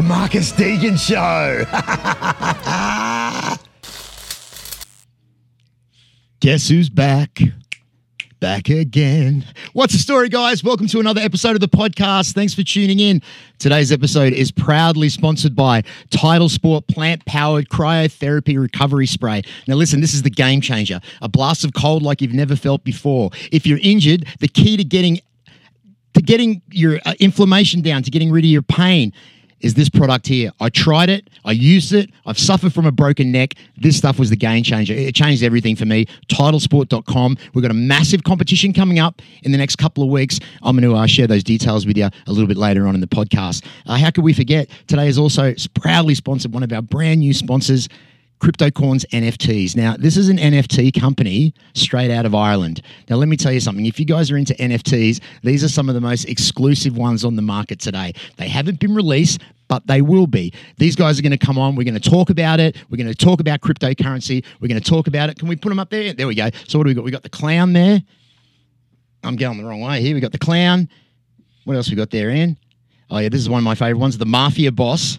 The Marcus Deegan Show. Guess who's back? Back again. What's the story, guys? Welcome to another episode of the podcast. Thanks for tuning in. Today's episode is proudly sponsored by Tidal Sport plant powered cryotherapy recovery spray. Now, listen, this is the game changer a blast of cold like you've never felt before. If you're injured, the key to getting to getting your uh, inflammation down, to getting rid of your pain, is this product here. I tried it, I used it, I've suffered from a broken neck. This stuff was the game changer. It changed everything for me. Tidalsport.com. We've got a massive competition coming up in the next couple of weeks. I'm going to uh, share those details with you a little bit later on in the podcast. Uh, how could we forget? Today is also proudly sponsored one of our brand new sponsors. CryptoCorns NFTs. Now, this is an NFT company straight out of Ireland. Now, let me tell you something. If you guys are into NFTs, these are some of the most exclusive ones on the market today. They haven't been released, but they will be. These guys are going to come on. We're going to talk about it. We're going to talk about cryptocurrency. We're going to talk about it. Can we put them up there? There we go. So, what do we got? We got the clown there. I'm going the wrong way here. We got the clown. What else we got there, Ian? Oh, yeah, this is one of my favorite ones the Mafia Boss.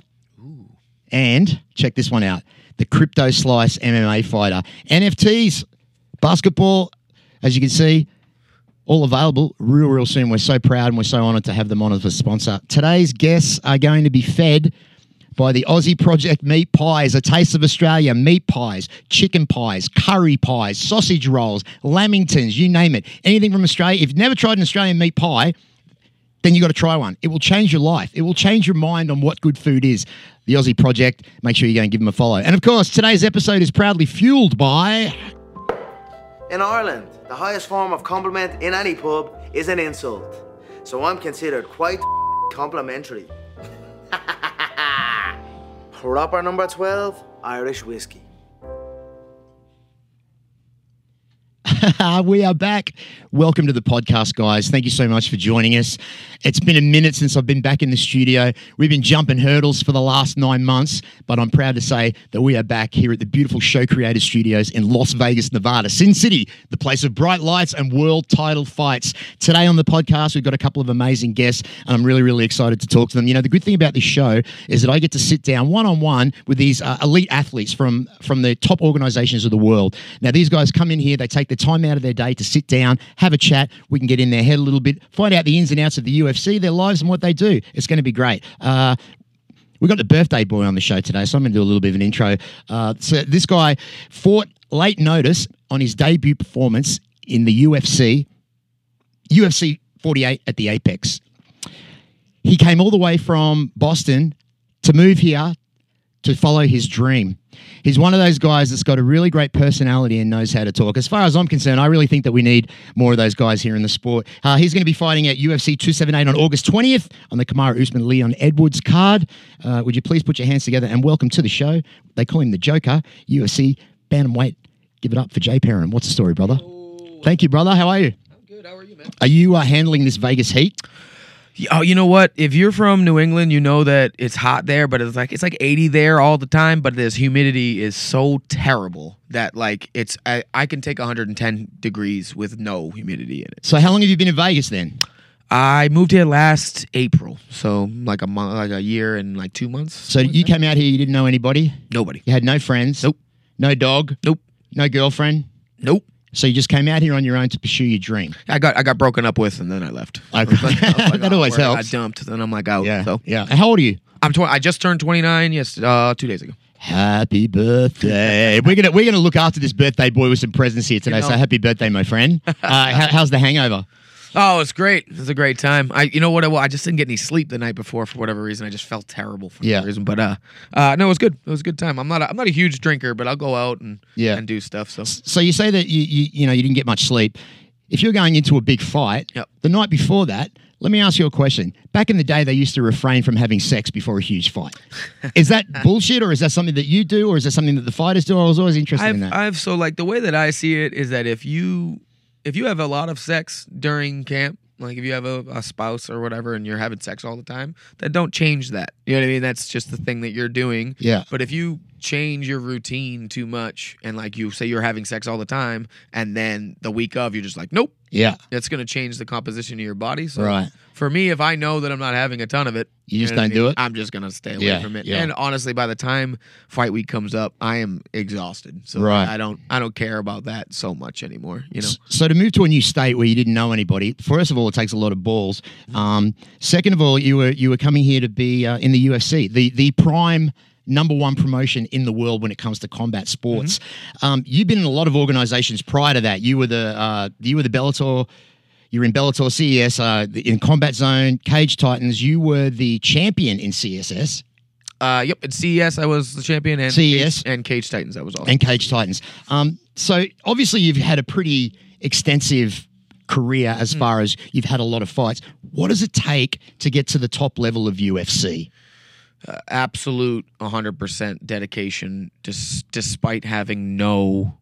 And check this one out the Crypto Slice MMA fighter. NFTs, basketball, as you can see, all available real, real soon. We're so proud and we're so honored to have them on as a sponsor. Today's guests are going to be fed by the Aussie Project Meat Pies, a taste of Australia. Meat pies, chicken pies, curry pies, sausage rolls, lamingtons, you name it. Anything from Australia. If you've never tried an Australian meat pie, then you got to try one. It will change your life. It will change your mind on what good food is. The Aussie Project. Make sure you go and give them a follow. And of course, today's episode is proudly fueled by. In Ireland, the highest form of compliment in any pub is an insult. So I'm considered quite complimentary. Proper number 12, Irish whiskey. we are back. Welcome to the podcast, guys. Thank you so much for joining us. It's been a minute since I've been back in the studio. We've been jumping hurdles for the last nine months, but I'm proud to say that we are back here at the beautiful Show Creator Studios in Las Vegas, Nevada, Sin City, the place of bright lights and world title fights. Today on the podcast, we've got a couple of amazing guests, and I'm really, really excited to talk to them. You know, the good thing about this show is that I get to sit down one on one with these uh, elite athletes from from the top organizations of the world. Now, these guys come in here, they take the time out of their day to sit down, have a chat. We can get in their head a little bit, find out the ins and outs of the UFC, their lives, and what they do. It's going to be great. Uh, we got the birthday boy on the show today, so I'm going to do a little bit of an intro. Uh, so this guy fought late notice on his debut performance in the UFC, UFC 48 at the Apex. He came all the way from Boston to move here to follow his dream. He's one of those guys that's got a really great personality and knows how to talk. As far as I'm concerned, I really think that we need more of those guys here in the sport. Uh, he's going to be fighting at UFC 278 on August 20th on the Kamaru Usman Leon Edwards card. Uh, would you please put your hands together and welcome to the show? They call him the Joker, UFC Bantamweight. Give it up for Jay Perrin. What's the story, brother? Thank you, brother. How are you? I'm good. How are you, man? Are you uh, handling this Vegas heat? Oh, you know what? If you're from New England, you know that it's hot there, but it's like it's like 80 there all the time. But this humidity is so terrible that like it's I, I can take 110 degrees with no humidity in it. So, how long have you been in Vegas then? I moved here last April, so like a month, like a year and like two months. So, you came out here, you didn't know anybody? Nobody. You had no friends? Nope. No dog? Nope. No girlfriend? Nope. So you just came out here on your own to pursue your dream. I got I got broken up with and then I left. Okay. Like- That oh, always word, I helps. dumped. Then I'm like out. Yeah. So Yeah. How old are you? I'm 20. I just turned 29. Yes, uh, two days ago. Happy birthday. we're gonna we're gonna look after this birthday boy with some presents here today. You know. So happy birthday, my friend. Uh, how, how's the hangover? Oh, it's great. It was a great time. I, you know what? I, I just didn't get any sleep the night before for whatever reason. I just felt terrible for Yeah. reason. But uh, uh, no, it was good. It was a good time. I'm not, a, I'm not a huge drinker, but I'll go out and Yeah. and do stuff. So So you say that you you, you know you didn't get much sleep. If you're going into a big fight, Yep. the night before that, let me ask you a question. Back in the day, they used to refrain from having sex before a huge fight. Is that bullshit, or is that something that you do, or is that something that the fighters do? I was always interested in I've, that. I've so like the way that I see it is that if you if you have a lot of sex during camp, like if you have a, a spouse or whatever, and you're having sex all the time, then don't change that. You know what I mean? That's just the thing that you're doing. yeah. But if you change your routine too much and like you say you're having sex all the time and then the week of you're just like, nope, Yeah. That's going to change the composition of your body. So Right. for me, if I know that I'm not having a ton of it, You just don't I do it? I'm just going to stay away Yeah, from it. yeah. And honestly, by the time fight week comes up, I am exhausted. So Right. I don't I don't care about that so much anymore. You know. So to move to a new state where you didn't know anybody, first of all, it takes a lot of balls. Um, second of all, you were you were coming here to be uh, in the UFC, the the prime number one promotion in the world when it comes to combat sports. Um, you've been in a lot of organizations prior to that. You were the uh, you were the Bellator. You were in Bellator CES, uh, in Combat Zone, Cage Titans. You were the champion in CES Uh, yep. At CES, I was the champion, and CES. Cage, and Cage Titans, I was also. and Cage Titans. Um, so obviously you've had a pretty extensive career as far as you've had a lot of fights. What does it take to get to the top level of UFC? Absolute 100% dedication dis- despite having no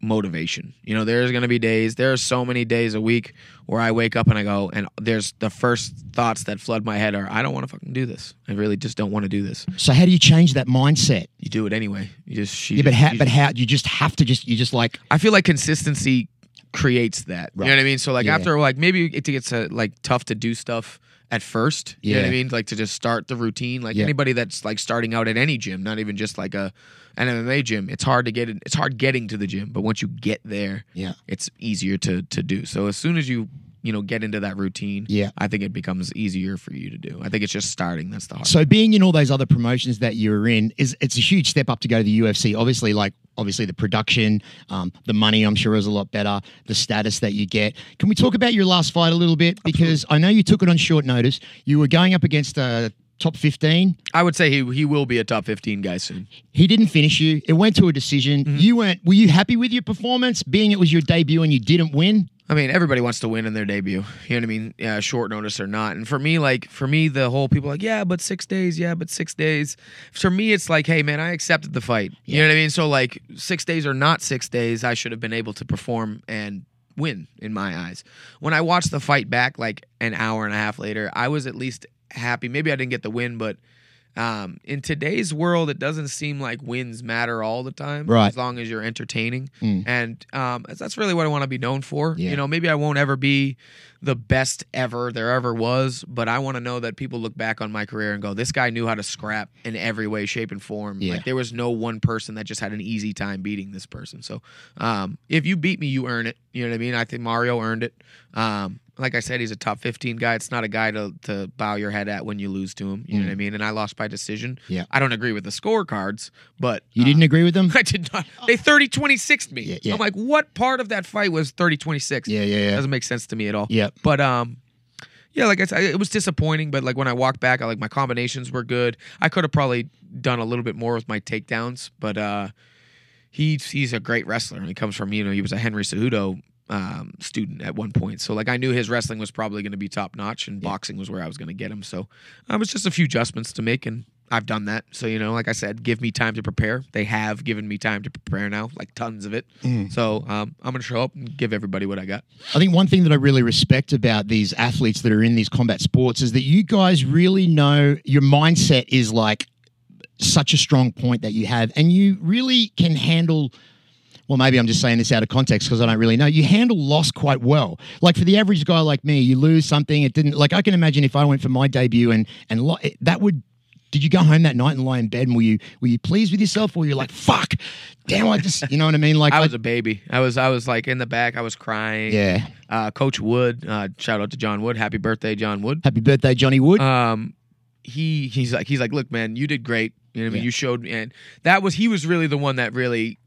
motivation. You know, there's going to be days, there are so many days a week where I wake up and I go and there's the first thoughts that flood my head are I don't want to fucking do this. I really just don't want to do this. So how do you change that mindset? You do it anyway. You just you Yeah, but how? But how? You just have to just. You just like. I feel like consistency creates that. You know what I mean? So like Yeah. after like maybe it gets uh, like tough to do stuff at first. You know what I mean? Like to just start the routine. Like Yeah. anybody that's like starting out at any gym, not even just like a an MMA gym, it's hard to get in, it's hard getting to the gym. But once you get there, Yeah. it's easier to to do. So as soon as you you know get into that routine, Yeah. I think it becomes easier for you to do. I think it's just starting that's the hard. So being in all those other promotions that you were in is it's a huge step up to go to the UFC. Obviously, like obviously the production, um, the money I'm sure is a lot better. The status that you get. Can we talk about your last fight a little bit? Because I know you took it on short notice. You were going up against a top 15. I would say he he will be a top fifteen guy soon. He didn't finish you. It went to a decision. Mm-hmm. You weren't. Were you happy with your performance, being it was your debut and you didn't win? I mean, everybody wants to win in their debut. You know what I mean? Yeah, short notice or not. And for me, like for me, the whole people are like, yeah, but six days, yeah, but six days. For me, it's like, hey, man, I accepted the fight. You know what I mean? So like, six days or not six days, I should have been able to perform and win in my eyes. When I watched the fight back, like an hour and a half later, I was at least happy. Maybe I didn't get the win, but. Um, in today's world, it doesn't seem like wins matter all the time, Right. As long as you're entertaining, Mm. and um, that's- really what I want to be known for. Yeah. You know, maybe I won't ever be the best ever there ever was, but I want to know that people look back on my career and go, "This guy knew how to scrap in every way, shape, and form." Yeah. Like there was no one person that just had an easy time beating this person. So, um, if you beat me, you earn it. You know what I mean? I think Mario earned it. Um, like I said, he's a top 15 guy. It's not a guy to, to bow your head at when you lose to him. You know what I mean? And I lost by decision. Mm. Yeah. I don't agree with the scorecards, but You uh, didn't agree with them? I did not. They 30 26 me. Yeah, yeah. I'm like, what part of that fight was 30 26? Yeah, yeah, yeah. Doesn't make sense to me at all. Yeah. But um yeah, like I said, it was disappointing, but like when I walked back, I like my combinations were good. I could have probably done a little bit more with my takedowns, but uh he's he's a great wrestler he comes from, you know, he was a Henry Cejudo um, student at one point. So like I knew his wrestling was probably going to be top notch and boxing was where I was going to get him. So um, was just a few adjustments to make and I've done that. So, you know, like I said, give me time to prepare. They have given me time to prepare now, like tons of it. So um, I'm going to show up and give everybody what I got. I think one thing that I really respect about these athletes that are in these combat sports is that you guys really know your mindset is like such a strong point that you have, and you really can handle. Well, maybe I'm just saying this out of context because I don't really know. You handle loss quite well. Like for the average guy like me, you lose something. It didn't. Like I can imagine if I went for my debut and and lo- it- that would. Did you go home that night and lie in bed and were you were you pleased with yourself or were you like fuck, damn I just you know what I mean like I was a baby. I was I was like in the back. I was crying. yeah. Uh, Coach Wood, uh, shout out to John Wood. Happy birthday, John Wood. Happy birthday, Johnny Wood. Um, he he's like he's like, look, man, you did great. You know what I mean? Yeah. You showed me, and that was he was really the one that really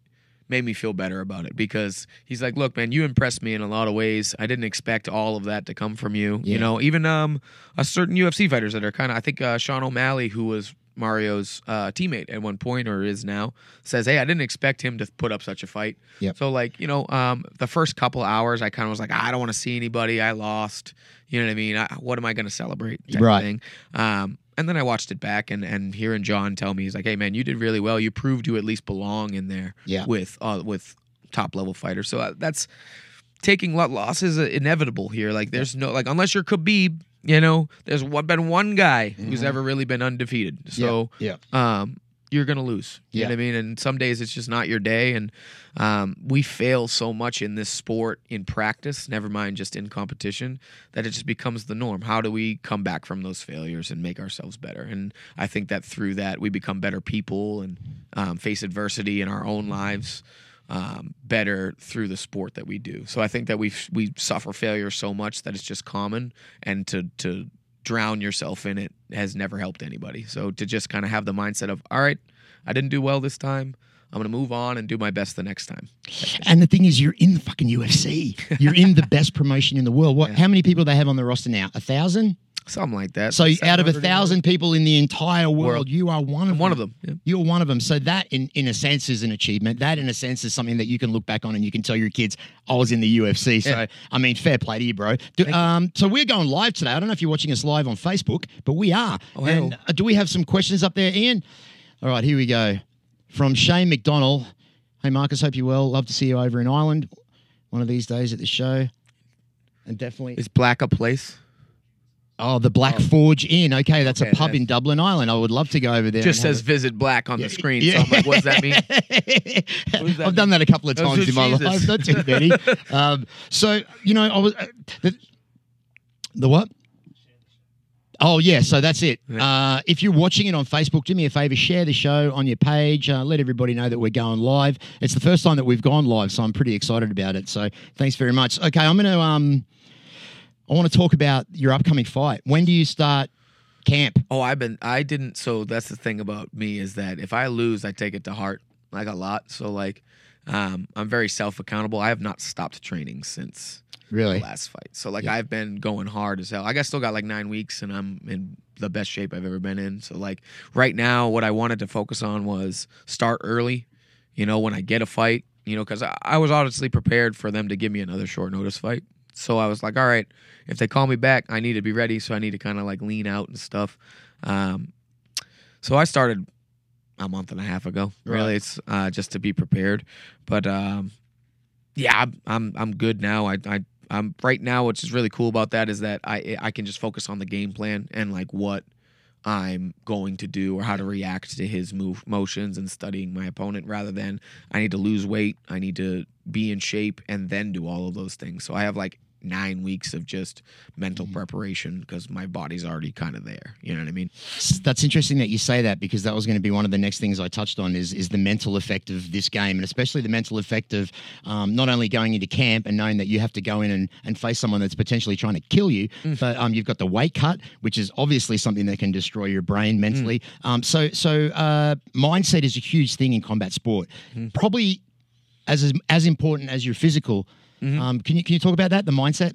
made me feel better about it because he's like, look, man, you impressed me in a lot of ways. I didn't expect all of that to come from you. Yeah. You know, even um, a certain UFC fighters that are kind of, I think uh, Sean O'Malley, who was Mario's uh, teammate at one point or is now, says, hey, I didn't expect him to put up such a fight. Yep. So like, you know, um, the first couple hours, I kind of was like, I don't want to see anybody. I lost. You know what I mean? I, what am I going to celebrate? Right. thing. Um, and then I watched it back, and and hearing John tell me, he's like, "Hey man, you did really well. You proved you at least belong in there Yeah. with uh, with top level fighters." So uh, that's taking lo- losses are inevitable here. Like there's no like unless you're Khabib, you know, there's one, been one guy who's ever really been undefeated. So Mm-hmm. yeah. um, you're gonna lose. You know Yeah. what I mean? And some days it's just not your day. And um, we fail so much in this sport in practice, never mind just in competition, that it just becomes the norm. How do we come back from those failures and make ourselves better? And I think that through that we become better people and um, face adversity in our own lives um, better through the sport that we do. So I think that we we suffer failure so much that it's just common, and to to drown yourself in it has never helped anybody. So to just kind of have the mindset of, all right, I didn't do well this time. I'm gonna move on and do my best the next time. And the thing is, you're in the fucking UFC. You're in the best promotion in the world. What? How many people do they have on the roster now? A thousand. Something like that. So out of a thousand people in the entire world, World. you are one of I'm one of them. Yeah. You're one of them. So that, in, in a sense, is an achievement. That, in a sense, is something that you can look back on and you can tell your kids, "I was in the UFC." So, Yeah. I mean, fair play to you, bro. Do, um, so we're going live today. I don't know if you're watching us live on Facebook, but we are. Oh, and uh, do we have some questions up there, Ian? All right, here we go. From Shane McDonald. Hey, Marcus, hope you're well. Love to see you over in Ireland one of these days at the show. And definitely. Is Black a place? Oh, the Black Forge Inn. Okay, that's Okay, a pub that's- in Dublin, Ireland. I would love to go over there. Just says visit Black on Yeah, the screen. yeah. So I'm like, what does that mean? does that I've done that a couple of Oh, times in my Jesus. life, not too many. um, so you know, I was uh, the, the what? Oh yeah, so that's it. Uh, if you're watching it on Facebook, do me a favor, share the show on your page. Uh, let everybody know that we're going live. It's the first time that we've gone live, so I'm pretty excited about it. So thanks very much. Okay, I'm gonna um, I want to talk about your upcoming fight. When do you start camp? Oh, I've been. I didn't. So that's the thing about me is that if I lose, I take it to heart like a lot. So like, um, I'm very self accountable. I have not stopped training since Really? the last fight. So like, I've been going hard as hell. I got still got like nine weeks, and I'm in the best shape I've ever been in. So like, right now, what I wanted to focus on was start early. You know, when I get a fight, you know, because I, I was honestly prepared for them to give me another short notice fight. So I was like, all right, if they call me back, I need to be ready. So I need to kind of like lean out and stuff. Um, so I started a month and a half ago. Really, Right. it's uh, just to be prepared. But um, yeah, I'm, I'm I'm good now. I I I'm right now. What's just really cool about that is that I I can just focus on the game plan and like what I'm going to do or how to react to his move motions and studying my opponent rather than I need to lose weight, I need to be in shape and then do all of those things. So I have like 9 weeks of just mental preparation because my body's already kind of there. You know what I mean? That's interesting that you say that because that was going to be one of the next things I touched on is is the mental effect of this game and especially the mental effect of um, not only going into camp and knowing that you have to go in and, and face someone that's potentially trying to kill you, but um, you've got the weight cut, which is obviously something that can destroy your brain mentally. Um, so so uh, mindset is a huge thing in combat sport, probably as as important as your physical. Um, can you can you talk about that the mindset?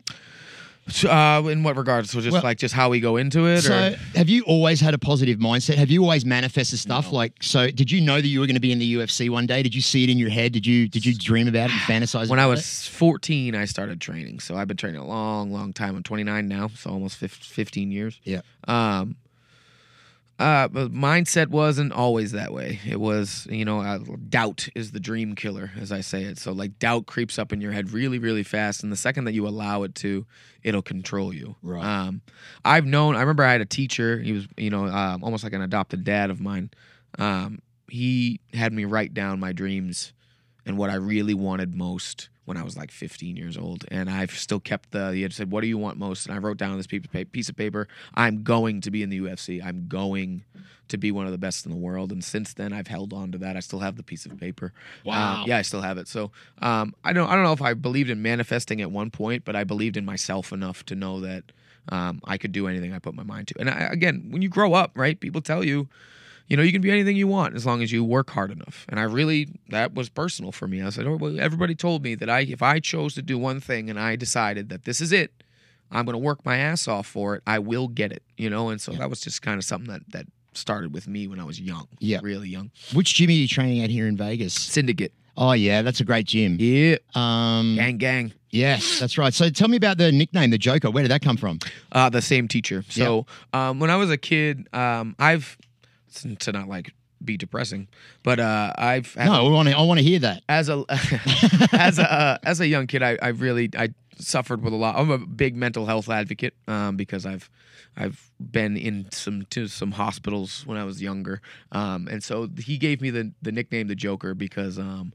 So, uh, in what regards? So just Well- like just how we go into it? So, or? have you always had a positive mindset? Have you always manifested stuff like? So, did you know that you were going to be in the UFC one day? Did you see it in your head? Did you did you dream about it and fantasize? It? When I was 14, I started training. So I've been training a long, long time. I'm 29 now, so almost 15 years. Yeah. Um, uh, but mindset wasn't always that way. It was, you know, uh, doubt is the dream killer, as I say it. So like doubt creeps up in your head really, really fast, and the second that you allow it to, it'll control you. Right. Um, I've known. I remember I had a teacher. He was, you know, um, almost like an adopted dad of mine. Um, he had me write down my dreams and what I really wanted most when I was like 15 years old. And I've still kept the, he had said, What do you want most? And I wrote down this piece of pa- piece of paper. I'm going to be in the UFC. I'm going to be one of the best in the world. And since then, I've held on to that. I still have the piece of paper. Wow. Um, yeah, I still have it. So um, I don't, I don't know if I believed in manifesting at one point, but I believed in myself enough to know that um, I could do anything I put my mind to. And I, again, when you grow up, right, people tell you, you know, you can be anything you want as long as you work hard enough. And I really, that was personal for me. I said, oh, well, everybody told me that I, if I chose to do one thing and I decided that this is it, I'm going to work my ass off for it, I will get it, you know? And so that was just kind of something that, that started with me when I was young. Yeah. Really young. Which gym are you training at here in Vegas? Syndicate. Oh yeah, that's a great gym. Yeah. Um, Gang, gang. yes, that's right. So, tell me about the nickname, the Joker. Where did that come from? Uh, the same teacher. So um, when I was a kid, um, I've to not like be depressing. But uh, I've had- No, I want to. I want to hear that. as a as a uh, as a young kid, I, I really I suffered with a lot. I'm a big mental health advocate um, because I've I've been in some to some hospitals when I was younger, um, and so he gave me the the nickname the Joker because um,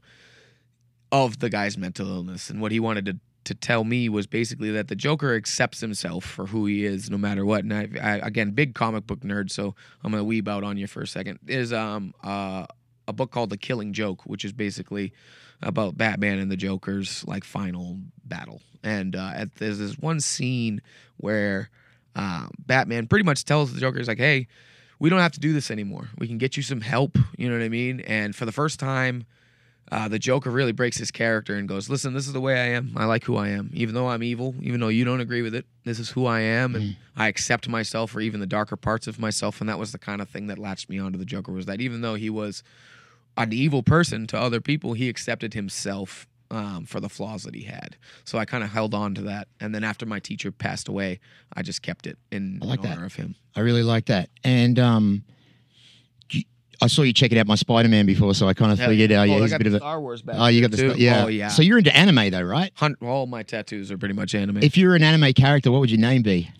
of the guy's mental illness and what he wanted to. To tell me was basically that the Joker accepts himself for who he is, no matter what. And I, I again, big comic book nerd, so I'm gonna weeb out on you for a second. Is um uh a book called The Killing Joke, which is basically about Batman and the Joker's like final battle. And uh, at, there's this one scene where um, Batman pretty much tells the Joker, he's like, "Hey, we don't have to do this anymore. We can get you some help." You know what I mean? And for the first time. Uh, the Joker really breaks his character and goes, "Listen, this is the way I am. I like who I am, even though I'm evil, even though you don't agree with it. This is who I am, and I accept myself or even the darker parts of myself." And that was the kind of thing that latched me onto the Joker was that even though he was an evil person to other people, he accepted himself um, for the flaws that he had. So I kind of held on to that. And then after my teacher passed away, I just kept it in, I like in that. honor of him. I really like that. And um, I saw you checking out my Spider Man before, so I kind of figured, oh, yeah, he's a bit of a. Star Wars. Oh, you got the yeah. Oh yeah. So you're into anime though, right? Hun- all my tattoos are pretty much anime. If you're an anime character, what would your name be?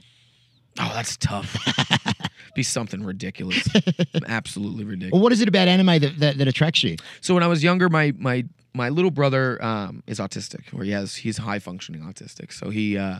oh, that's tough. Be something ridiculous. Absolutely ridiculous. Or what is it about anime that, that, that attracts you? So when I was younger, my my my little brother um, is autistic, or he has he's high functioning autistic. So he uh,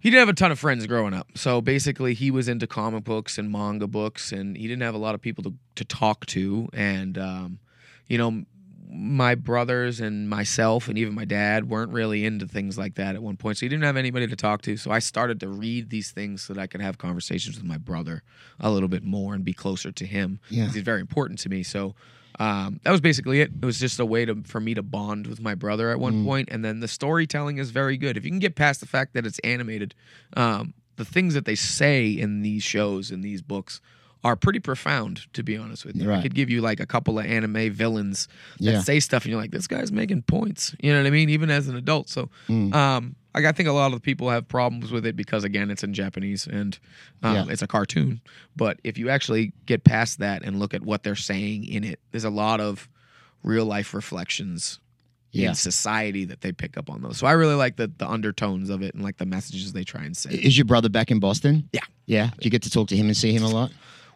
he didn't have a ton of friends growing up. So basically, he was into comic books and manga books, and he didn't have a lot of people to to talk to. And um, you know, my brothers and myself, and even my dad, weren't really into things like that at one point. So he didn't have anybody to talk to. So I started to read these things so that I could have conversations with my brother a little bit more and be closer to him. Yeah. He's very important to me. So um, that was basically it. It was just a way to for me to bond with my brother at one point. and then the storytelling is very good. If you can get past the fact that it's animated, um, the things that they say in these shows and these books are pretty profound. To be honest with you, I could give you like a couple of anime villains that Yeah. say stuff, and you're like, this guy's making points. You know what I mean? Even as an adult. So, Mm. um, I think a lot of people have problems with it because again, it's in Japanese and um, Yeah. it's a cartoon. But if you actually get past that and look at what they're saying in it, there's a lot of real life reflections Yeah. in society that they pick up on those. So I really like the the undertones of it and like the messages they try and say. Is your brother back in Boston? Yeah. Yeah. Do you get to talk to him and see him a lot?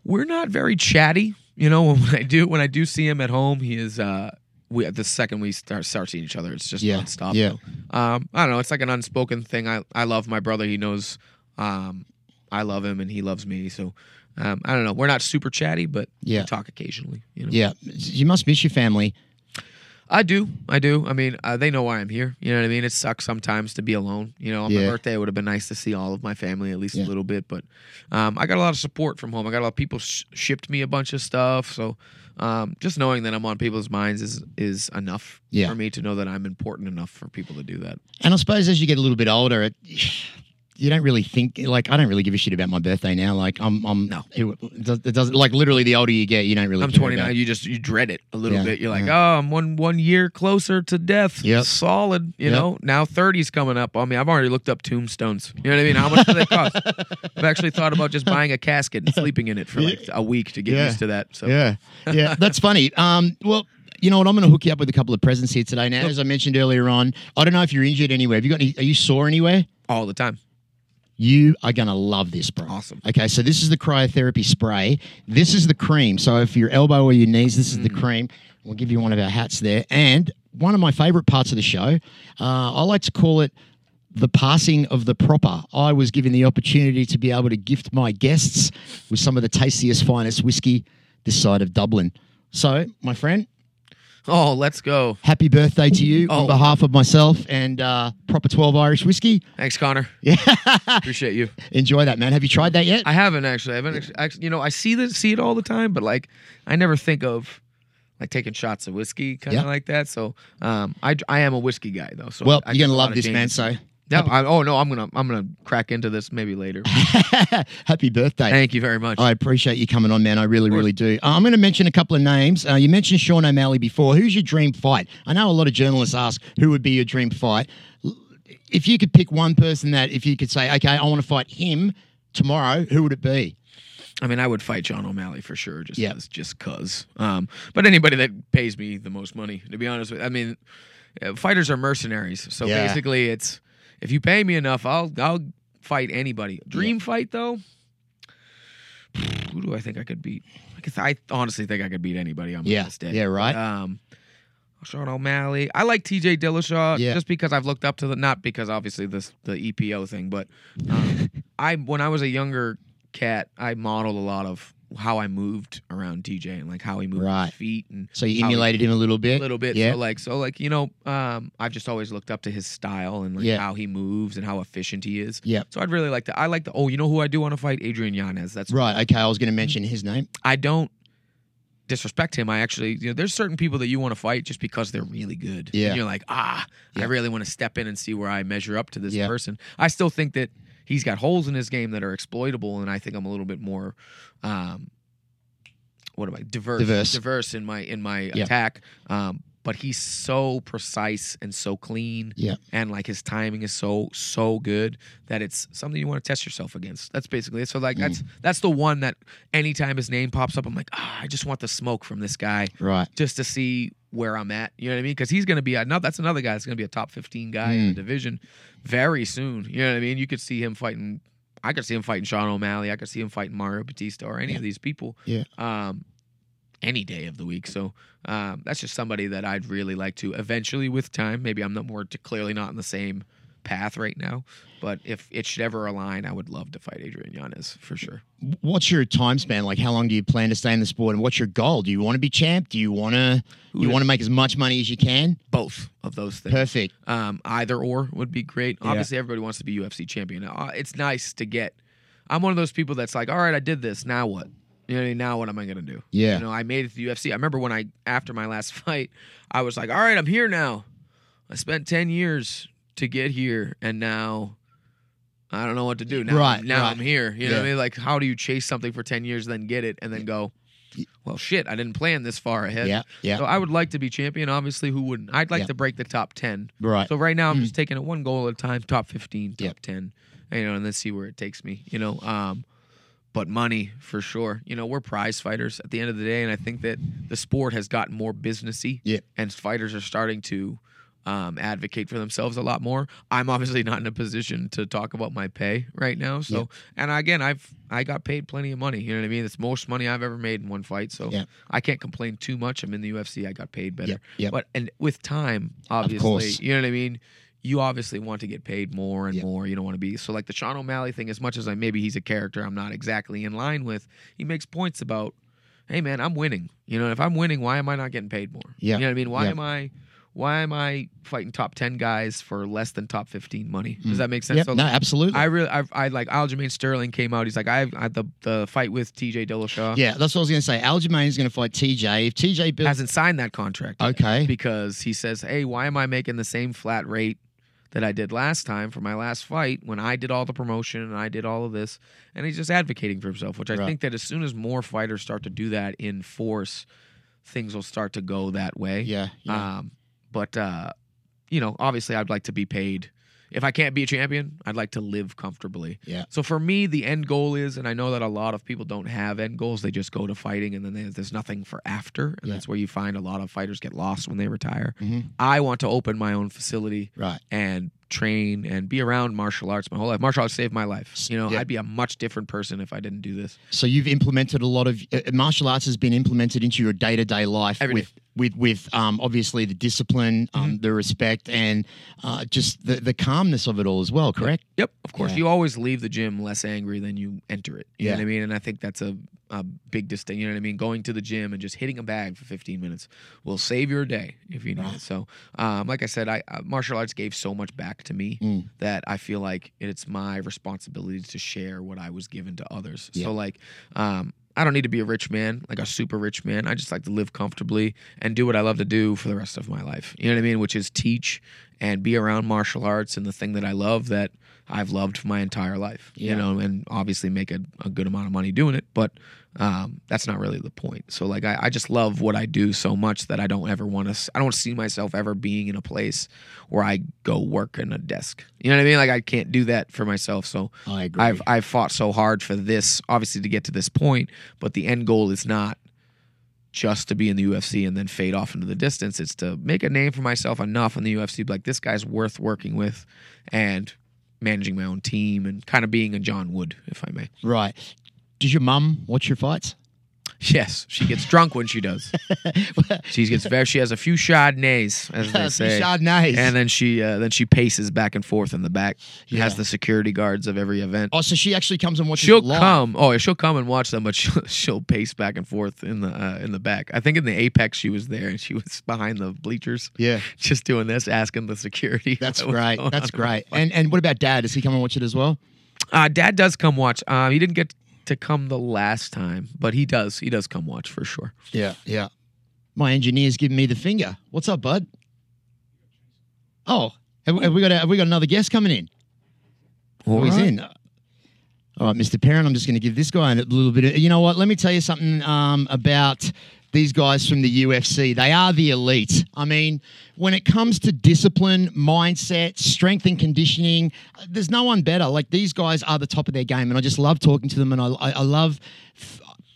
We're not very chatty, you know. When I do when I do see him at home, he is. uh we the second we start start seeing each other, it's just Yeah, nonstop. yeah. Um, I don't know. It's like an unspoken thing. I I love my brother. He knows. Um, I love him and he loves me. So. Um, I don't know. We're not super chatty, but Yeah. we talk occasionally. You know. Yeah. You must miss your family. I do. I do. I mean, uh, they know why I'm here. You know what I mean? It sucks sometimes to be alone. You know, on Yeah. my birthday, it would have been nice to see all of my family at least Yeah. a little bit. But um, I got a lot of support from home. I got a lot of people sh- shipped me a bunch of stuff. So um, just knowing that I'm on people's minds is is enough Yeah. for me to know that I'm important enough for people to do that. And I suppose as you get a little bit older, it, you don't really think like I don't really give a shit about my birthday now. Like I'm, I'm No. It, it does- it doesn't like literally the older you get, you don't really. I'm care 29. about- You just you dread it a little Yeah, bit. You're like, yeah. oh, I'm one one year closer to death. Yeah, solid. You Yep. know, now 30's coming up. I mean, I've already looked up tombstones. You know what I mean? How much do they cost? I've actually thought about just buying a casket and sleeping in it for like a week to get Yeah. used to that. So Yeah, yeah, that's funny. Um, well. You know what? I'm going to hook you up with a couple of presents here today. Now, as I mentioned earlier on, I don't know if you're injured anywhere. Have you got? Any, are you sore anywhere? all the time. You are going to love this, bro. Awesome. Okay, so this is the cryotherapy spray. This is the cream. So if your elbow or your knees, this is the Mm. cream. We'll give you one of our hats there. And one of my favorite parts of the show, uh, I like to call it the passing of the proper. I was given the opportunity to be able to gift my guests with some of the tastiest, finest whiskey this side of Dublin. So, my friend, Oh, let's go. happy birthday to you on Oh. behalf of myself and uh, Proper 12 Irish Whiskey. Thanks, Connor. Yeah, Appreciate you. enjoy that, man. Have you tried that yet? I haven't actually. I haven't actually. You know, I see this, see it all the time, but like, I never think of like taking shots of whiskey, kind of Yeah. like that. So, um, I I am a whiskey guy though. So well, I you're gonna love this, man. Jameson. I, oh no, I'm gonna I'm gonna crack into this maybe later. happy birthday! Thank you very much. I appreciate you coming on, man. I really, really do. Uh, I'm going to mention a couple of names. Uh, you mentioned Sean O'Malley before. Who's your dream fight? I know a lot of journalists ask who would be your dream fight. L- If you could pick one person that, if you could say, okay, I want to fight him tomorrow, who would it be? I mean, I would fight Sean O'Malley for sure, just Yeah. cause, just cause. Um, but anybody that pays me the most money, to be honest with, I mean, uh, fighters are mercenaries. So Yeah. basically, it's if you pay me enough, I'll I'll fight anybody. Dream fight though, who do I think I could beat? I, guess I honestly think I could beat anybody on Yeah. best day. Yeah, right. Um, Sean O'Malley. I like T.J. Dillashaw Yeah. just because I've looked up to the not because obviously this the EPO thing, but um, I when I was a younger cat, I modeled a lot of how I moved around TJ and like how he moved Right. his feet and So you how he- emulated him a little bit. a little bit. Yeah. So like so like you know, um, I've just always looked up to his style and like Yeah. how he moves and how efficient he is. Yeah. So I'd really like to. I like the. Oh, you know who I do want to fight? Adrian Yanez. That's Right. Okay. I was going to mention his name. I don't disrespect him. I actually, you know, there's certain people that you want to fight just because they're really good. Yeah. And you're like, ah, Yeah. I really want to step in and see where I measure up to this Yeah. person. I still think that he's got holes in his game that are exploitable, and I think I'm a little bit more, um, what am I? Diverse. Diverse. in my in my Yeah. attack. Um, but he's so precise and so clean Yeah. and like his timing is so so good that it's something you want to test yourself against. That's basically it. So like Mm. that's that's the one that anytime his name pops up, I'm like, ah, I just want the smoke from this guy Right. just to see where I'm at. You know what I mean? Because he's gonna be a, no, that's another guy that's gonna be a top 15 guy in the Mm. division very soon. You know what I mean? You could see him fighting. I could see him fighting Sean O'Malley. I could see him fighting Mario Bautista or any Yeah. of these people. Yeah. Um, any day of the week. So um, that's just somebody that I'd really like to eventually, with time. Maybe I'm not more clearly not in the same path right now, but if it should ever align, I would love to fight Adrian Yanez for sure. What's your time span? Like, how long do you plan to stay in the sport, and what's your goal? Do you want to be champ? Do you want to? You want to make as much money as you can? Both of those things. Perfect. Um, either or would be great. Yeah. Obviously, everybody wants to be UFC champion. Uh, it's nice to get. I'm one of those people that's like, all right, I did this. Now what? You know, what I mean? now what am I gonna do? Yeah. You know, I made it to the UFC. I remember when I after my last fight, I was like, all right, I'm here now. I spent ten years to get here, and now I don't know what to do. Now, Right, now right. I'm here. You know what I mean? Like, how do you chase something for ten years, then get it, and then go? Well, shit, I didn't plan this far ahead. Yeah. Yeah. So I would like to be champion. Obviously, who wouldn't? I'd like Yeah. to break the top ten. right. So right now I'm Mm. just taking it one goal at a time, top 15, top Yep. 10, you know, and then see where it takes me, you know. Um, but money for sure. You know, we're prize fighters at the end of the day, and I think that the sport has gotten more businessy, Yep. and fighters are starting to um, advocate for themselves a lot more. I'm obviously not in a position to talk about my pay right now, so Yep. and again, I've I got paid plenty of money. You know what I mean? It's most money I've ever made in one fight, so Yep. I can't complain too much. I'm in the UFC. I got paid better. Yep. But and with time, obviously, you know what I mean. You obviously want to get paid more and Yep. more. You don't want to be so like the Sean O'Malley thing. As much as I maybe he's a character I'm not exactly in line with, he makes points about, hey man, I'm winning. You know, if I'm winning, why am I not getting paid more? Yeah. You know what I mean? Why Yeah. am I? Why am I fighting top ten guys for less than top fifteen money? Does Mm. that make sense? Yep. So, no, like, absolutely. I really, I, I like Aljamain Sterling came out. He's like, I, I the the fight with T.J. Dillashaw yeah, that's what I was going to say. Aljamain is going to fight TJ. If TJ builds, hasn't signed that contract. okay, because he says, "Hey, why am I making the same flat rate that I did last time for my last fight when I did all the promotion and I did all of this?" And he's just advocating for himself, which I Right. think that as soon as more fighters start to do that in force, things will start to go that way. yeah, yeah. Um, but uh, you know, obviously, I'd like to be paid. If I can't be a champion, I'd like to live comfortably. Yeah. So for me, the end goal is, and I know that a lot of people don't have end goals; they just go to fighting, and then they, there's nothing for after, and Yeah. that's where you find a lot of fighters get lost when they retire. Mhm. I want to open my own facility right. and train and be around martial arts my whole life. Martial arts saved my life. You know, Yeah. I'd be a much different person if I didn't do this. So you've implemented a lot of uh, martial arts has been implemented into your day to day life Every with with with um, obviously the discipline, um, the respect, and uh, just the the calmness of it all as well. Correct. Yep, of course. Yeah. You always leave the gym less angry than you enter it. You Yeah. know what I mean? And I think that's a, a big distinction. You know what I mean? Going to the gym and just hitting a bag for 15 minutes will save your day if you need it. So, um, like I said, I uh, martial arts gave so much back to me Mm. that I feel like it's my responsibility to share what I was given to others. Yeah. So, like, um, I don't need to be a rich man, like a super rich man. I just like to live comfortably and do what I love to do for the rest of my life. You know what I mean? Which is teach and be around martial arts and the thing that I love that I've loved for my entire life. Yeah. You know, and obviously make a, a good amount of money doing it, but um, that's not really the point. So like I, I just love what I do so much that I don't ever want to. I don't see myself ever being in a place where I go work in a desk. You know what I mean? Like I can't do that for myself. So I agree. I've I've fought so hard for this, obviously to get to this point, but the end goal is not just to be in the UFC and then fade off into the distance. It's to make a name for myself enough in the UFC, like this guy's worth working with, and managing my own team and kind of being a John Wood, if I may. right. Does your mum watch your fights? Yes, she gets drunk when she does. She gets very. She has a few chardonnays, as they say. Chardonnays. And then she uh, then she paces back and forth in the back. She has the security guards of every event. oh, so she actually comes and watches She'll come. Oh, yeah, she'll come and watch them, but she'll, she'll pace back and forth in the uh, in the back. I think in the apex she was there and she was behind the bleachers, Yeah. just doing this, asking the security. That's great. That's great. And and what about dad? Does he come and watch it as well? Uh, Dad does come watch. Uh, he didn't get to come the last time, but he does. He does come watch for sure. Yeah, yeah. My engineer's giving me the finger. What's up, bud? Oh, have, have we got a, have we got another guest coming in? Oh, he's All right. in. All right, Mr. Perrin, I'm just going to give this guy a little bit of. You know what? Let me tell you something um, about these guys from the UFC. They are the elite. I mean, when it comes to discipline, mindset, strength and conditioning, there's no one better. Like these guys are the top of their game, and I just love talking to them, and I, I love.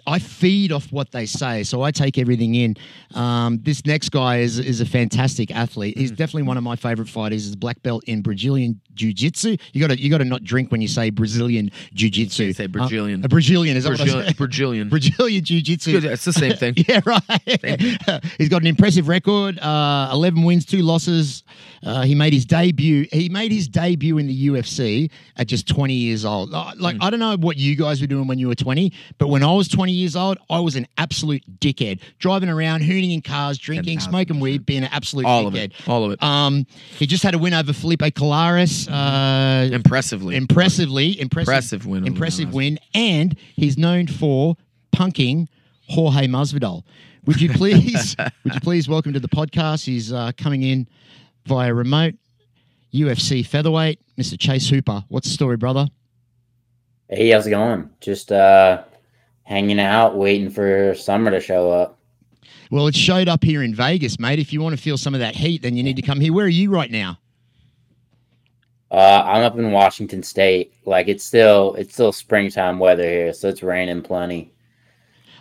I feed off what they say, so I take everything in. Um, this next guy is is a fantastic athlete. He's definitely one of my favorite fighters. He's a black belt in Brazilian jiu jitsu. You got to you got to not drink when you say Brazilian jiu jitsu. Say Brazilian. a Brazilian is that what I Brazilian. Brazilian. Brazilian jiu jitsu. It's the same thing. Yeah, right. He's got an impressive record: uh, eleven wins, two losses. Uh, he made his debut. He made his debut in the UFC at just twenty years old. Uh, Like I don't know what you guys were doing when you were twenty, but when I was twenty years old, I was an absolute dickhead, driving around, hooning in cars, drinking, 10,000%. smoking weed, being an absolute All of it. All of it. Um, he just had a win over Felipe Colares. Uh, Impressively. impressively, impressive, Impressive win impressive win, and he's known for punking Jorge Masvidal. Would you please, would you please welcome to the podcast? He's uh, coming in via remote. UFC featherweight, Mr. Chase Hooper. What's the story, brother? Hey, how's it going? Just uh hanging out, waiting for summer to show up. Well, it showed up here in Vegas, mate. If you want to feel some of that heat, then you need to come here. Where are you right now? Uh I'm up in Washington State. Like it's still it's still springtime weather here, so it's raining plenty.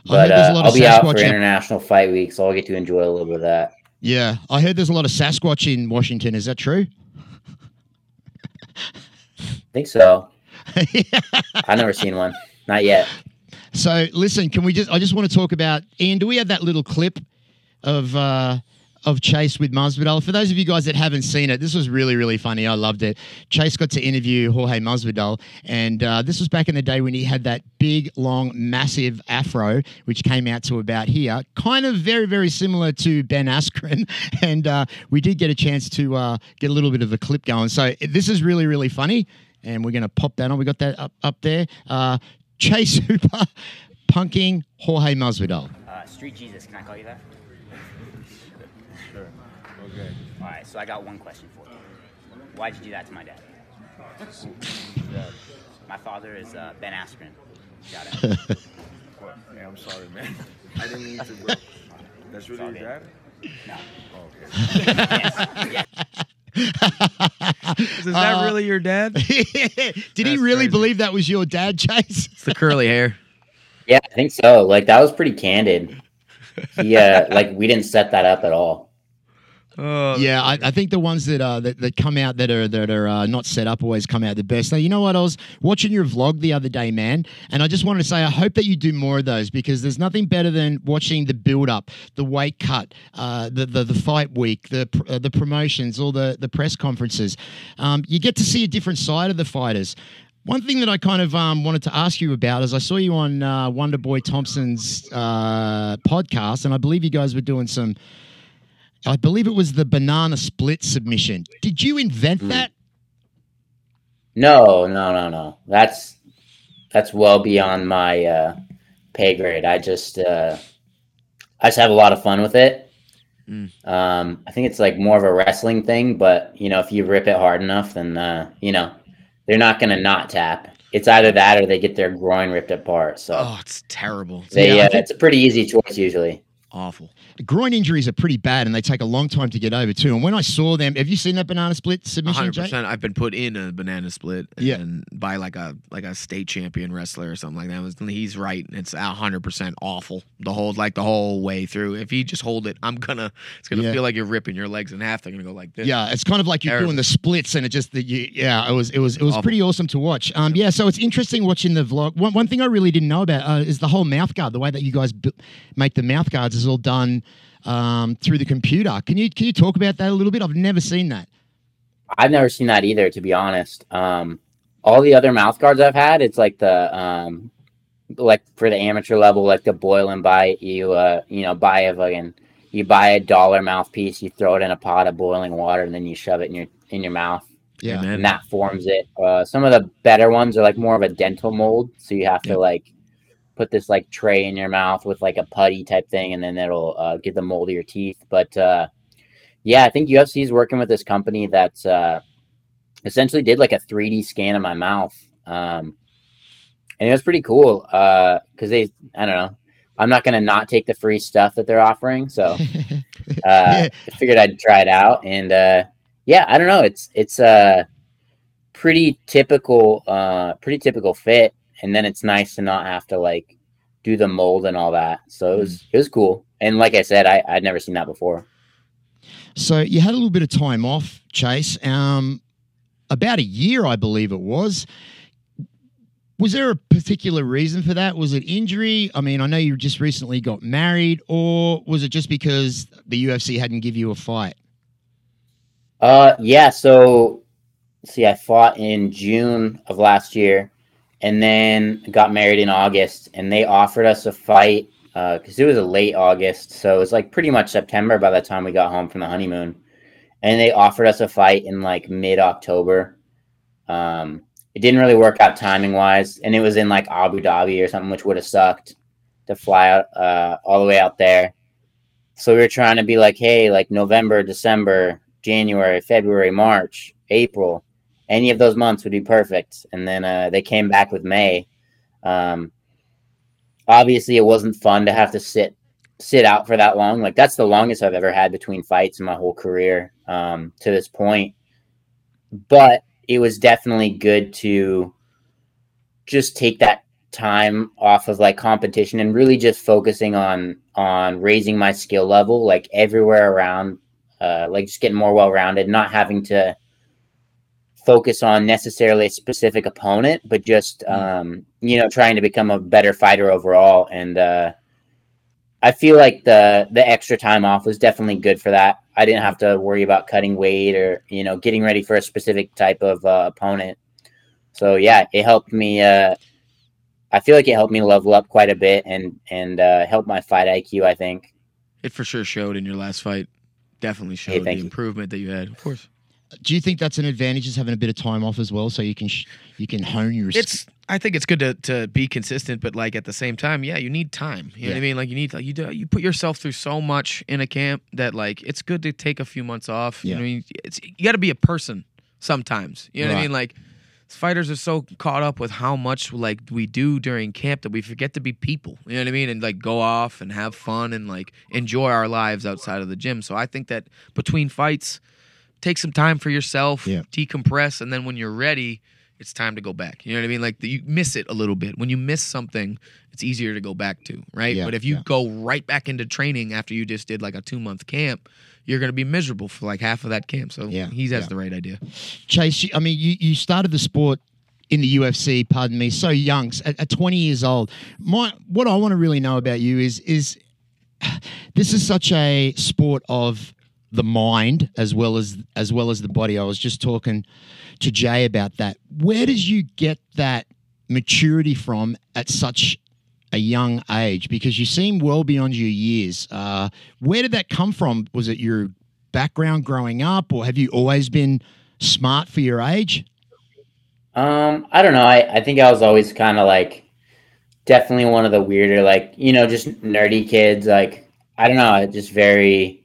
But uh, I'll be out for in- International Fight Week, so I'll get to enjoy a little bit of that. yeah, I heard there's a lot of Sasquatch in Washington. Is that true? I think so. I've never seen one. Not yet. So listen, can we just? I just want to talk about Ian. Do we have that little clip of uh, of Chase with Masvidal? For those of you guys that haven't seen it, this was really really funny. I loved it. Chase got to interview Jorge Masvidal, and uh, this was back in the day when he had that big, long, massive afro, which came out to about here, kind of very very similar to Ben Askren. And uh, we did get a chance to uh, get a little bit of a clip going. So this is really really funny. And we're going to pop that on. We got that up, up there. Chase Hooper punking Jorge Masvidal. Uh, Street Jesus, can I call you that? Sure. Okay. All right, so I got one question for you. Why'd you do that to my dad? My father is uh, Ben Askren. Shout out. What? Hey, I'm sorry, man. I didn't mean to, bro. That's really all your dad? No. Oh, okay. Yes. yes. Is that Uh, really your dad? Did he really crazy. believe that was your dad, Chase? It's the curly hair. Yeah, I think so. Like that was pretty candid. Yeah, like we didn't set that up at all. Oh, yeah, I, I think the ones that uh that, that come out that are that are uh, not set up always come out the best. Now, you know what? I was watching your vlog the other day, man, and I just wanted to say I hope that you do more of those because there's nothing better than watching the build up, the weight cut, uh, the, the the fight week, the uh, the promotions, all the the press conferences. Um, you get to see a different side of the fighters. One thing that I kind of um, wanted to ask you about is I saw you on uh, Wonder Boy Thompson's uh, podcast, and I believe you guys were doing some. I believe it was the banana split submission. Did you invent Mm. that? No, no, no, no. That's that's well beyond my uh, pay grade. I just uh, I just have a lot of fun with it. Mm. Um, I think it's like more of a wrestling thing, but you know, if you rip it hard enough, then uh, you know, they're not gonna not tap. It's either that or they get their groin ripped apart. So Oh, it's terrible. They, Yeah, uh, it's a pretty easy choice usually. awful. Groin injuries are pretty bad and they take a long time to get over too. And when I saw them, have you seen that banana split submission? hundred Jay? percent. I've been put in a banana split, Yeah. and by like a like a state champion wrestler or something like that. He's right. It's hundred percent awful. The whole like the whole way through. If you just hold it, I'm gonna. It's gonna Yeah. feel like you're ripping your legs in half. They're gonna go like this. Yeah, it's kind of like you're Terrible. doing the splits, and it just the, you, yeah, it was it was it was Awful. pretty awesome to watch. Um, yeah, so it's interesting watching the vlog. One, one thing I really didn't know about uh, is the whole mouth guard. The way that you guys bu- make the mouth guards is all done um, through the computer. Can you can you talk about that a little bit? I've never seen that. I've never seen that either, to be honest. Um, all the other mouth guards I've had, it's like the um, like for the amateur level, like the boil and bite. You uh, you know, buy a fucking you buy a dollar mouthpiece, you throw it in a pot of boiling water, and then you shove it in your in your mouth, Yeah, Amen. and that forms it. Uh, some of the better ones are like more of a dental mold, so you have Yeah. to like put this like tray in your mouth with like a putty type thing, and then it'll uh, get the mold of your teeth. But uh, yeah, I think UFC is working with this company that's uh, essentially did like a 3D scan of my mouth, um, and it was pretty cool because they, I don't know, I'm not gonna not take the free stuff that they're offering, so uh. I figured I'd try it out, and uh, yeah, I don't know, it's it's a pretty typical, uh, pretty typical fit, and then it's nice to not have to like do the mold and all that. So it was it was cool, and like I said, I I'd never seen that before. So you had a little bit of time off, Chase. Um, about a year, I believe it was. Was there a particular reason for that? Was it injury? I mean, I know you just recently got married, or was it just because the UFC hadn't give you a fight? Uh, yeah. So, see, I fought in June of last year, and then got married in August, and they offered us a fight because it was a late August, so it was like pretty much September by the time we got home from the honeymoon, and they offered us a fight in like mid October. Um, it didn't really work out timing wise, and it was in like Abu Dhabi or something, which would have sucked to fly out uh, all the way out there. So we were trying to be like, hey, like November, December, January, February, March, April, any of those months would be perfect. And then uh, they came back with May. Um, obviously, it wasn't fun to have to sit sit out for that long. Like that's the longest I've ever had between fights in my whole career um, to this point. But it was definitely good to just take that time off of like competition and really just focusing on on raising my skill level like everywhere around uh like just getting more well rounded not having to focus on necessarily a specific opponent but just um you know trying to become a better fighter overall and uh I feel like the the extra time off was definitely good for that. I didn't have to worry about cutting weight or you know getting ready for a specific type of uh, opponent. So yeah, it helped me. Uh, I feel like it helped me level up quite a bit and and uh, helped my fight IQ. I think. It for sure showed in your last fight. Definitely showed the you. improvement that you had. Of course. Do you think that's an advantage, just having a bit of time off as well, so you can sh- you can hone your? It's. I think it's good to, to be consistent, but like at the same time, yeah, you need time. You know what I mean? Like you need like you do you put yourself through so much in a camp that like it's good to take a few months off. You Yeah. know what I mean? It's you got to be a person sometimes. You know what I mean? Like fighters are so caught up with how much like we do during camp that we forget to be people. You know what I mean? And like go off and have fun and like enjoy our lives outside of the gym. So I think that between fights, take some time for yourself, Yeah. decompress, and then when you're ready, it's time to go back. You know what I mean? Like you miss it a little bit. When you miss something, it's easier to go back to, right? Yeah, but if you yeah. go right back into training after you just did like a two month camp, you're going to be miserable for like half of that camp. So Yeah, he has yeah. the right idea. Chase, I mean, you, you started the sport in the UFC, pardon me, so young, at, at 20 years old. My what I want to really know about you is is this is such a sport of the mind as well as as well as the body. I was just talking to Jay about that. Where does you get that maturity from at such a young age? Because you seem well beyond your years. Uh, where did that come from? Was it your background growing up, or have you always been smart for your age? Um, I don't know. I, I think I was always kind of like definitely one of the weirder, like, you know, just nerdy kids. Like, I don't know, just very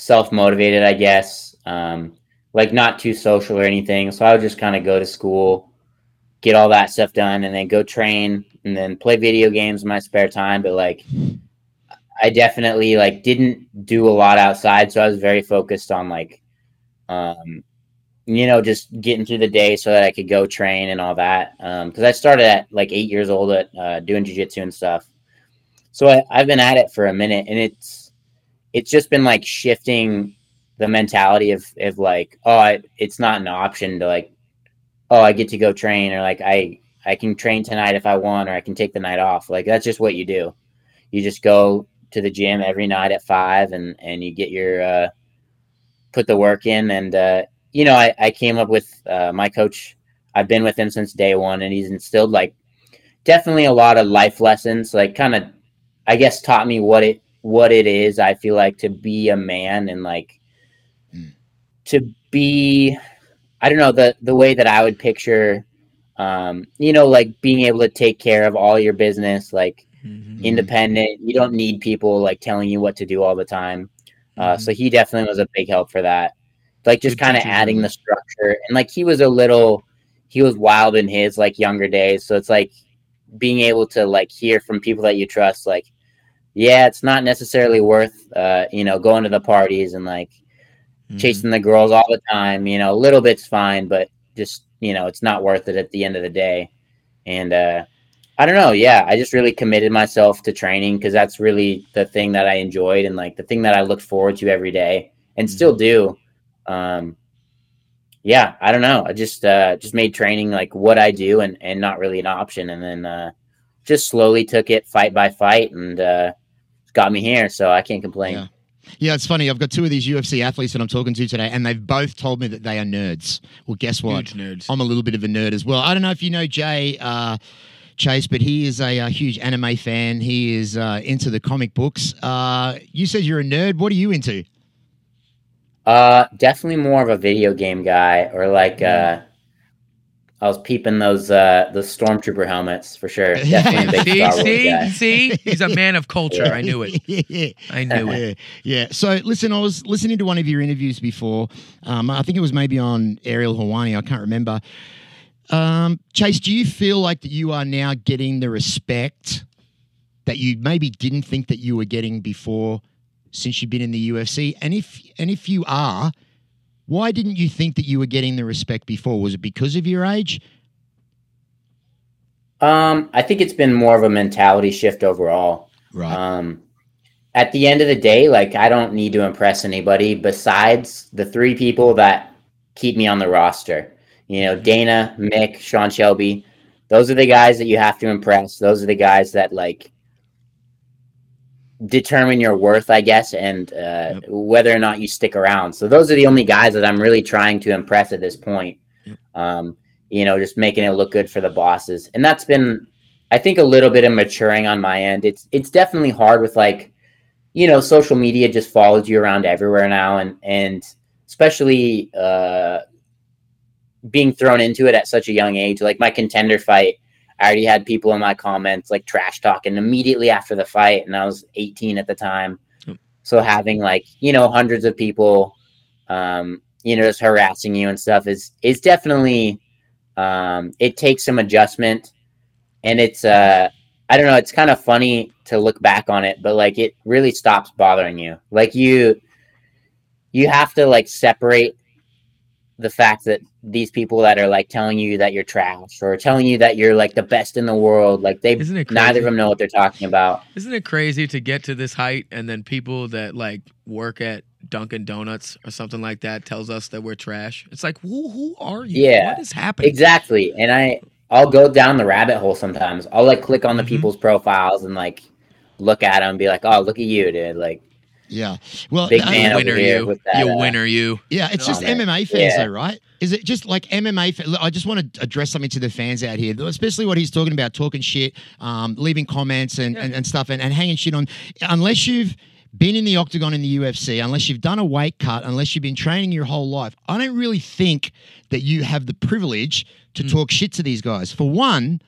self motivated, I guess. Um, like not too social or anything. So I would just kind of go to school, get all that stuff done, and then go train, and then play video games in my spare time. But like, I definitely like didn't do a lot outside, so I was very focused on like, um, you know, just getting through the day so that I could go train and all that. Because I started at like eight years old at uh, doing jujitsu and stuff. So I, I've been at it for a minute, and it's it's just been like shifting the mentality of of like, oh, I, it's not an option to like, oh, I get to go train, or like I I can train tonight if I want, or I can take the night off. Like that's just what you do. You just go to the gym every night at five, and and you get your uh, put the work in, and uh, you know, I, I came up with uh, my coach. I've been with him since day one, and he's instilled like definitely a lot of life lessons. Like, kind of, I guess, taught me what it what it is. I feel like to be a man and like Mm. to be. I don't know the the way that I would picture, um, you know, like being able to take care of all your business, like Mhm. independent. You don't need people like telling you what to do all the time. Uh, so he definitely was a big help for that. Like just kind of adding the structure and like he was a little, he was wild in his like younger days. So it's like being able to like hear from people that you trust, like, yeah, it's not necessarily worth, uh, you know, going to the parties and like Mhm. chasing the girls all the time. You know, a little bit's fine, but just you know, it's not worth it at the end of the day. And uh, I don't know. Yeah, I just really committed myself to training because that's really the thing that I enjoyed and like the thing that I looked forward to every day and still do. Um, yeah, I don't know. I just uh, just made training like what I do and and not really an option, and then uh, just slowly took it fight by fight and uh, got me here. So I can't complain. Yeah. Yeah, it's funny. I've got two of these UFC athletes that I'm talking to today, and they've both told me that they are nerds. Well, guess what? Huge nerds. I'm a little bit of a nerd as well. I don't know if you know Jay uh, Chase, but he is a, uh huge anime fan. He is uh, into the comic books. Uh, you said you're a nerd. What are you into? Uh, definitely more of a video game guy, or like uh, I was peeping those uh those stormtrooper helmets for sure. See, see, guy. see, he's a man of culture. I knew it. yeah. I knew it. Yeah, yeah. So, listen, I was listening to one of your interviews before. Um, I think it was maybe on Ariel Helwani. I can't remember. Um, Chase, do you feel like that you are now getting the respect that you maybe didn't think that you were getting before, since you've been in the UFC? And if and if you are, why didn't you think that you were getting the respect before? Was it because of your age? Um, I think it's been more of a mentality shift overall. Right. Um, at the end of the day, like I don't need to impress anybody besides the three people that keep me on the roster. You know, Dana, Mick, Sean Shelby. Those are the guys that you have to impress. Those are the guys that like determine your worth, I guess, and uh, Yep. whether or not you stick around. So those are the only guys that I'm really trying to impress at this point. Yep. Um, you know, just making it look good for the bosses, and that's been, I think, a little bit of maturing on my end. It's it's definitely hard with like, you know, social media just follows you around everywhere now, and and especially uh, being thrown into it at such a young age. Like my contender fight, I already had people in my comments like trash talking immediately after the fight, and I was 18 at the time. So having like you know hundreds of people, um, you know, just harassing you and stuff is is definitely um, it takes some adjustment, and it's uh, I don't know, it's kind of funny to look back on it, but like it really stops bothering you. Like you, you have to like separate the fact that these people that are like telling you that you're trash or telling you that you're like the best in the world, like they Isn't it neither of them know what they're talking about. Isn't it crazy to get to this height and then people that like work at Dunkin' Donuts or something like that tells us that we're trash? It's like, who who are you? Yeah, What is happening? Exactly. And I I'll go down the rabbit hole sometimes. I'll like click on the Mhm. people's profiles and like look at them and be like, "Oh, look at you, dude." Like Yeah. Well, Big You man winner, you. that, you uh, winner, you. Yeah, it's just Oh, man. MMA fans, Yeah. though, right? Is it just like MMA? I just want to address something to the fans out here, especially what he's talking about, talking shit, um, leaving comments and, and, and stuff, and, and hanging shit on. Unless you've been in the octagon in the UFC, unless you've done a weight cut, unless you've been training your whole life, I don't really think that you have the privilege to talk shit to these guys. For one,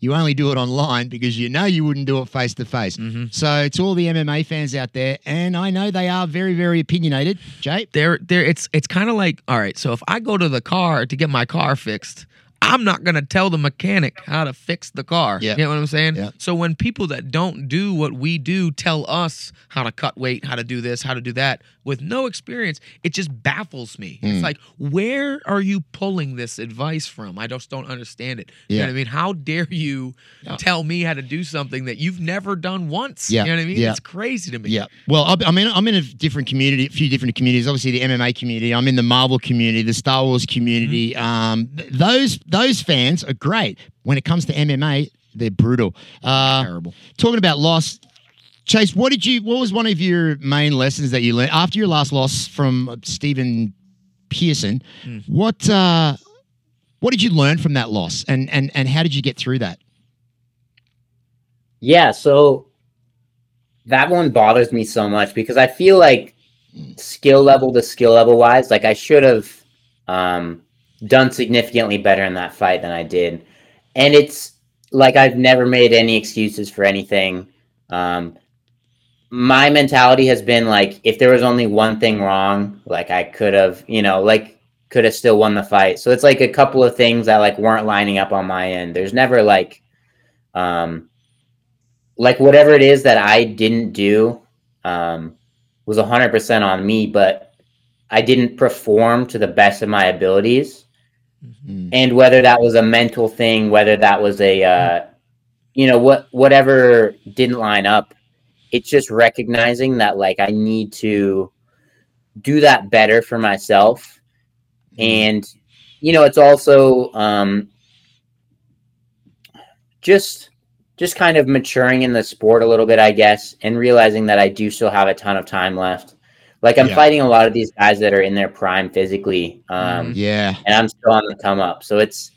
you only do it online because you know you wouldn't do it face mm-hmm. to face. So it's all the MMA fans out there, and I know they are very, very opinionated. Jay, There, there. It's it's kind of like all right. So if I go to the car to get my car fixed, I'm not gonna tell the mechanic how to fix the car. Yeah. You know what I'm saying? Yeah. So when people that don't do what we do tell us how to cut weight, how to do this, how to do that, with no experience, it just baffles me. Mm. It's like, where are you pulling this advice from? I just don't understand it. You Yeah. know what I mean? How dare you Yeah. tell me how to do something that you've never done once? Yeah. You know what I mean? Yeah. It's crazy to me. Yeah. Well, I- I'm. I'm in a different community, a few different communities. Obviously, the MMA community. I'm in the Marvel community, the Star Wars community. Um, th- those those fans are great. When it comes to MMA, they're brutal. Uh, Terrible. talking about loss, Chase. What did you? What was one of your main lessons that you learned after your last loss from uh, Stephen Pearson? Mm. What uh, What did you learn from that loss, and and and how did you get through that? Yeah, so that one bothers me so much because I feel like skill level to skill level wise, like I should have um, done significantly better in that fight than I did. And it's like I've never made any excuses for anything. Um, my mentality has been like if there was only one thing wrong, like I could have, you know, like could have still won the fight. So it's like a couple of things that like weren't lining up on my end. There's never like um like whatever it is that I didn't do um, was 100% on me, but I didn't perform to the best of my abilities. Mm. And whether that was a mental thing, whether that was a, uh, you know, what whatever didn't line up, it's just recognizing that like I need to do that better for myself. And, you know, it's also um, just just kind of maturing in the sport a little bit, I guess, and realizing that I do still have a ton of time left. Like I'm Yeah. fighting a lot of these guys that are in their prime physically, um, Yeah. and I'm still on the come up. So it's,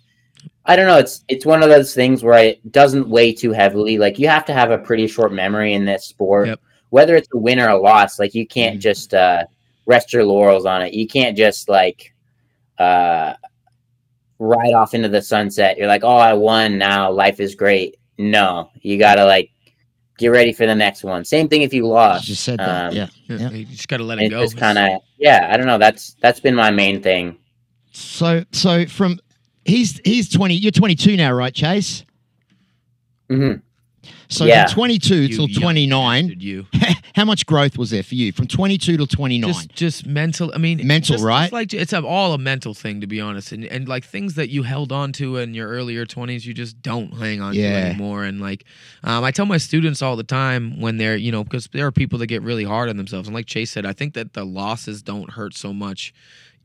I don't know, it's it's one of those things where it doesn't weigh too heavily. Like you have to have a pretty short memory in this sport, Yep. whether it's a win or a loss. Like you can't Mhm. just uh, rest your laurels on it. You can't just like uh, ride off into the sunset. You're like, oh, I won. Now life is great. No, you gotta like get ready for the next one. Same thing if you You lost. just said that. Um, yeah. Yeah, Yeah. You just got to let it It's go. just kind of yeah. I don't know. That's that's been my main thing. So so from he's he's twenty. You're 22 now, right, Chase? mm-hmm. So Yeah. from 22 You till 29, bastard, You. how much growth was there for you from 22 to 29? Just, just mental. I mean, Mental, just- right? It's like it's all a mental thing, to be honest, and and like things that you held on to in your earlier twenties, you just don't hang on Yeah. to anymore. And like, um, I tell my students all the time when they're, you know, because there are people that get really hard on themselves, and like Chase said, I think that the losses don't hurt so much.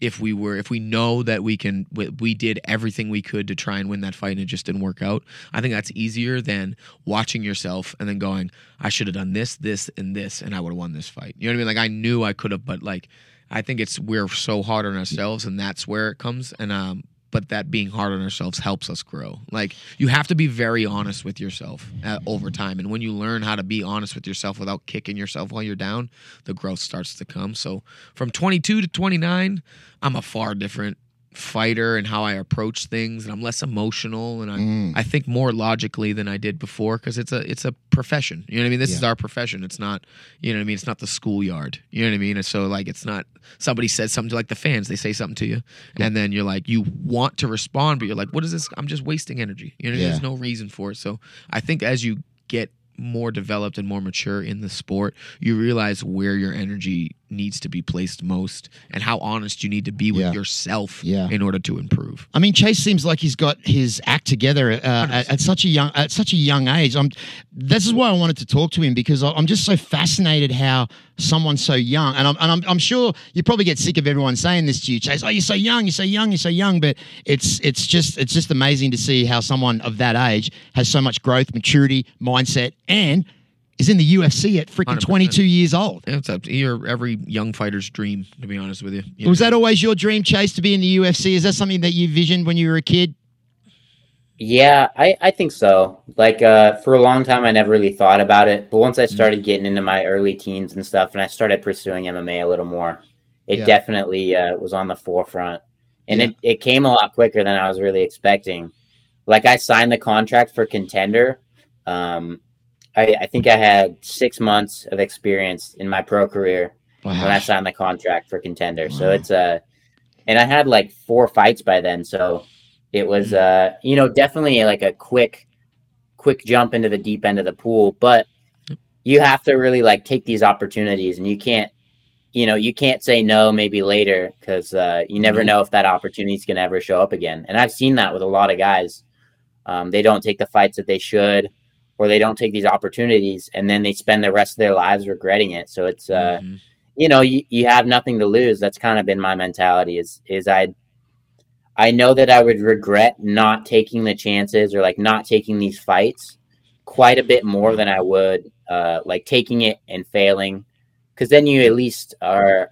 If we were, if we know that we can, we, we did everything we could to try and win that fight and it just didn't work out. I think that's easier than watching yourself and then going, I should have done this, this, and this, and I would have won this fight. You know what I mean? Like I knew I could have, but like I think it's we're so hard on ourselves, and that's where it comes. And um, but that being hard on ourselves helps us grow. Like you have to be very honest with yourself uh, over time, and when you learn how to be honest with yourself without kicking yourself while you're down, the growth starts to come. So from 22 to 29, I'm a far different fighter and how I approach things, and I'm less emotional, and I Mm. I think more logically than I did before because it's a it's a profession. You know what I mean? This is our profession. It's not you know what I mean. It's not the schoolyard. You know what I mean? And so like it's not somebody says something to like the fans. They say something to you, and then you're like you want to respond, but you're like, what is this? I'm just wasting energy. You know, Yeah. there's no reason for it. So I think as you get more developed and more mature in the sport, you realize where your energy needs to be placed most and how honest you need to be with Yeah. yourself Yeah. in order to improve. I mean, Chase seems like he's got his act together uh, at, at such a young at such a young age. I'm. This is why I wanted to talk to him because I'm just so fascinated how someone so young, and I'm and I'm, I'm sure you probably get sick of everyone saying this to you, Chase. Oh, you're so young, you're so young, you're so young. But it's it's just it's just amazing to see how someone of that age has so much growth, maturity, mindset, and is in the UFC at freaking 22 years old. Yeah, It's up to your every young fighter's dream, to be honest with you. You Was know? that always your dream, Chase, to be in the UFC? Is that something that you visioned when you were a kid? Yeah, I, I think so. Like uh, for a long time, I never really thought about it, but once I started getting into my early teens and stuff, and I started pursuing MMA a little more, it Yeah. definitely uh, was on the forefront, and Yeah. it, it came a lot quicker than I was really expecting. Like I signed the contract for Contender. Um, I, I think I had six months of experience in my pro career when I signed the contract for Contender. So it's a, and I had like four fights by then. So it was uh you know definitely like a quick quick jump into the deep end of the pool. But you have to really like take these opportunities and you can't you know you can't say no maybe later because uh, you never know if that opportunity is going to ever show up again. And i've seen that with a lot of guys. Um, they don't take the fights that they should or they don't take these opportunities and then they spend the rest of their lives regretting it so it's uh, Mhm. you know you, you have nothing to lose that's kind of been my mentality is is i i know that i would regret not taking the chances or like not taking these fights quite a bit more than i would uh like taking it and failing because then you at least are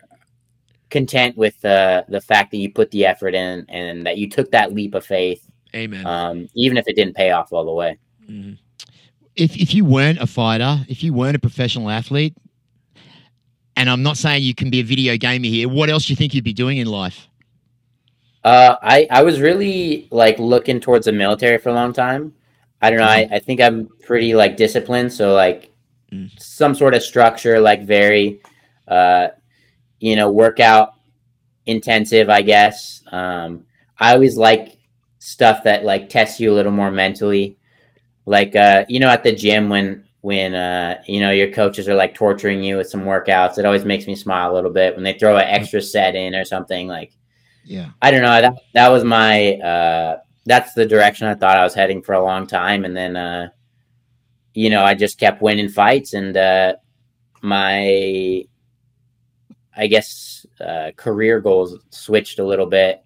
content with uh, the fact that you put the effort in and that you took that leap of faith Amen. um, even if it didn't pay off all the way Mhm. If if you weren't a fighter, if you weren't a professional athlete, and I'm not saying you can be a video gamer here, what else do you think you'd be doing in life? Uh, I I was really like looking towards the military for a long time. I don't know. I, I think I'm pretty like disciplined, so like Mm. some sort of structure, like very, uh, you know, workout intensive. I guess. Um, I always like stuff that like tests you a little more mentally, like uh, you know, at the gym when when uh, you know your coaches are like torturing you with some workouts. It always makes me smile a little bit when they throw an extra set in or something like. Yeah. I don't know. That that was my uh that's the direction I thought I was heading for a long time. And then uh you know, I just kept winning fights and uh my I guess uh career goals switched a little bit.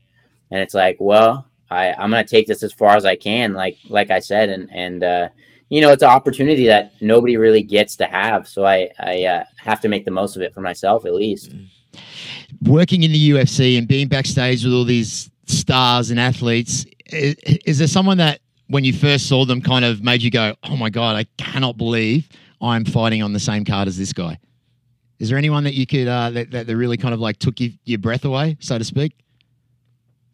And it's like, well, I, I'm gonna take this as far as I can, like like I said, and and uh you know, it's an opportunity that nobody really gets to have. So I, I uh, have to make the most of it for myself at least. Working in the UFC and being backstage with all these stars and athletes, is, is there someone that when you first saw them kind of made you go, "Oh my god, I cannot believe I'm fighting on the same card as this guy"? Is there anyone that you could uh, that, that really kind of like took you, your breath away, so to speak?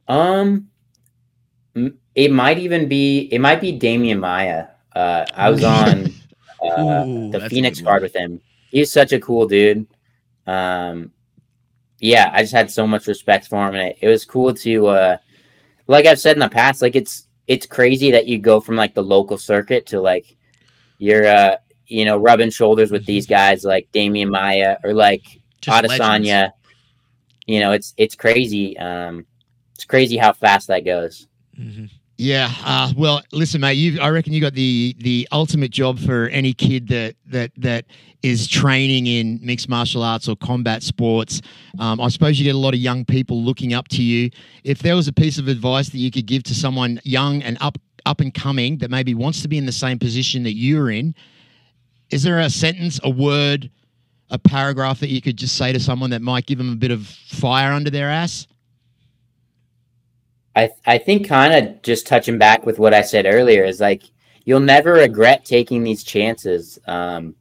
Um, it might even be it might be Demian Maia. Uh, I was on uh, Ooh, the Phoenix card with him. He's such a cool dude. Um, yeah, I just had so much respect for him, and it, it was cool to, uh, like I've said in the past, like it's it's crazy that you go from like the local circuit to like you're uh you know rubbing shoulders with these guys like Demian Maia or like Just legends. You know, it's it's crazy. Um, it's crazy how fast that goes. Mhm. Yeah. Uh, well, listen, mate. You, I reckon you got the the ultimate job for any kid that that that is training in mixed martial arts or combat sports. Um, I suppose you get a lot of young people looking up to you. If there was a piece of advice that you could give to someone young and up up and coming that maybe wants to be in the same position that you're in, is there a sentence, a word, a paragraph that you could just say to someone that might give them a bit of fire under their ass? I I think kind of just touching back with what I said earlier is like you'll never regret taking these chances. Um,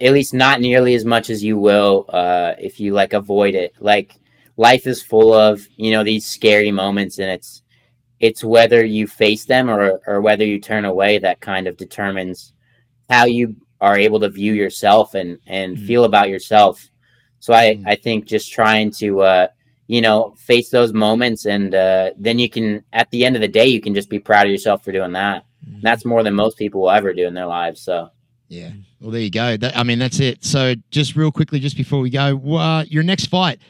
at least not nearly as much as you will uh, if you like avoid it. Like life is full of you know these scary moments, and it's it's whether you face them or or whether you turn away that kind of determines how you are able to view yourself and and Mm. feel about yourself. So I Mm. I think just trying to uh, you know face those moments and uh, then you can at the end of the day you can just be proud of yourself for doing that. And that's more than most people will ever do in their lives. So Yeah. Well, there you go. That, I mean, that's it. So, just real quickly, just before we go, uh, your next fight.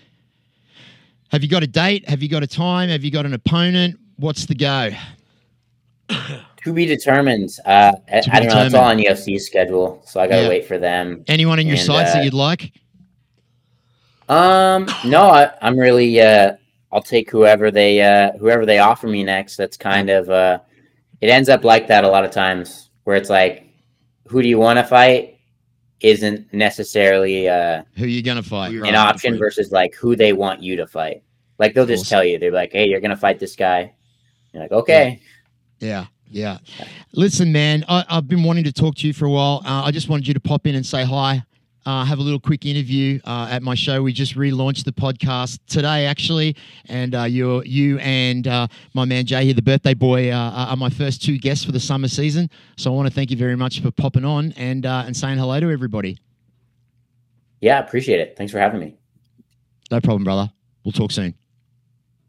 Have you got a date? Have you got a time? Have you got an opponent? What's the go? to be determined. Uh, I, be I don't know. It's all on determined. UFC's schedule, so I gotta Yeah. wait for them. Anyone in your And, sights uh, that you'd like? Um, no, I, I'm really. Uh, I'll take whoever they uh, whoever they offer me next. That's kind of. Uh, it ends up like that a lot of times, where it's like, who do you want to fight? Isn't necessarily uh, Who are you to fight? An option versus like who they want you to fight. Like they'll just Awesome. tell you, they're like, "Hey, you're gonna fight this guy." You're like, "Okay." Yeah. Yeah. Listen, man, I, I've been wanting to talk to you for a while. Uh, I just wanted you to pop in and say hi. Uh, have a little quick interview uh, at my show. We just relaunched the podcast today, actually, and uh, you, you and uh, my man Jay here, the birthday boy, uh, are my first two guests for the summer season. So I want to thank you very much for popping on and uh, and saying hello to everybody. Yeah, appreciate it. Thanks for having me. No problem, brother. We'll talk soon.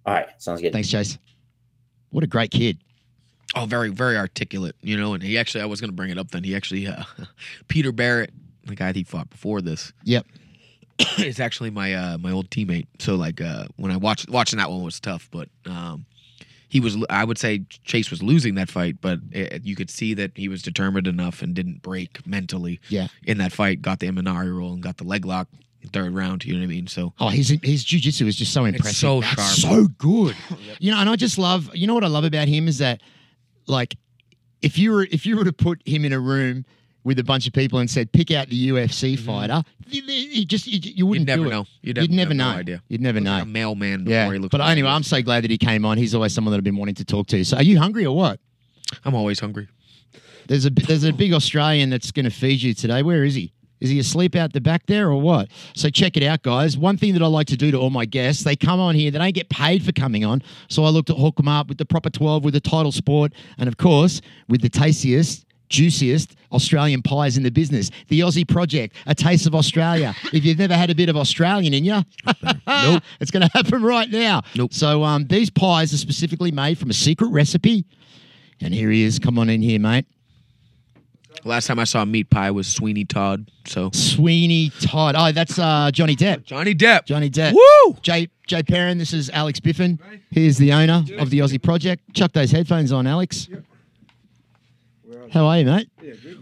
All right, sounds good. Thanks, Chase. What a great kid. Oh, very, very articulate, you know. And he actually, I was going to bring it up then. He actually, uh, Peter Barrett, the guy he fought before this, Yep. is actually my uh, my old teammate. So like uh, when I watched watching that one was tough, but um, he was. I would say Chase was losing that fight, but it, you could see that he was determined enough and didn't break mentally. Yeah. In that fight, got the Imanari roll and got the leg lock third round. You know what I mean? So Oh, his his jujitsu is just so impressive. so That's sharp. so good. You know, and I just love. You know what I love about him is that, like, if you were if you were to put him in a room with a bunch of people and said pick out the UFC fighter, you, you just you, you wouldn't Mm-hmm. never know. You'd You'd, never know. no idea. You'd never know. like a mailman before yeah, he looks. but like anyway. I'm so glad that he came on. He's always someone that I've been wanting to talk to. So, are you hungry or what? I'm always hungry. There's a there's a big Australian that's going to feed you today. Where is he? Is he asleep out the back there or what? So check it out, guys. One thing that I like to do to all my guests, they come on here, they don't get paid for coming on. So I looked to hook them up with the proper 12, with the title sport, and of course, with the tastiest, juiciest Australian pies in the business. The Aussie Project, a taste of Australia. if you've never had a bit of Australian in you, nope. it's going to happen right now. Nope. So um, these pies are specifically made from a secret recipe. And here he is. Come on in here, mate. Last time I saw a meat pie was Sweeney Todd. So Sweeney Todd. Oh, that's uh, Johnny Depp. Johnny Depp. Johnny Depp. Woo! Jay Jay Perrin. This is Alex Biffin. He is the owner of the Aussie Project. Chuck those headphones on, Alex. How are you, mate?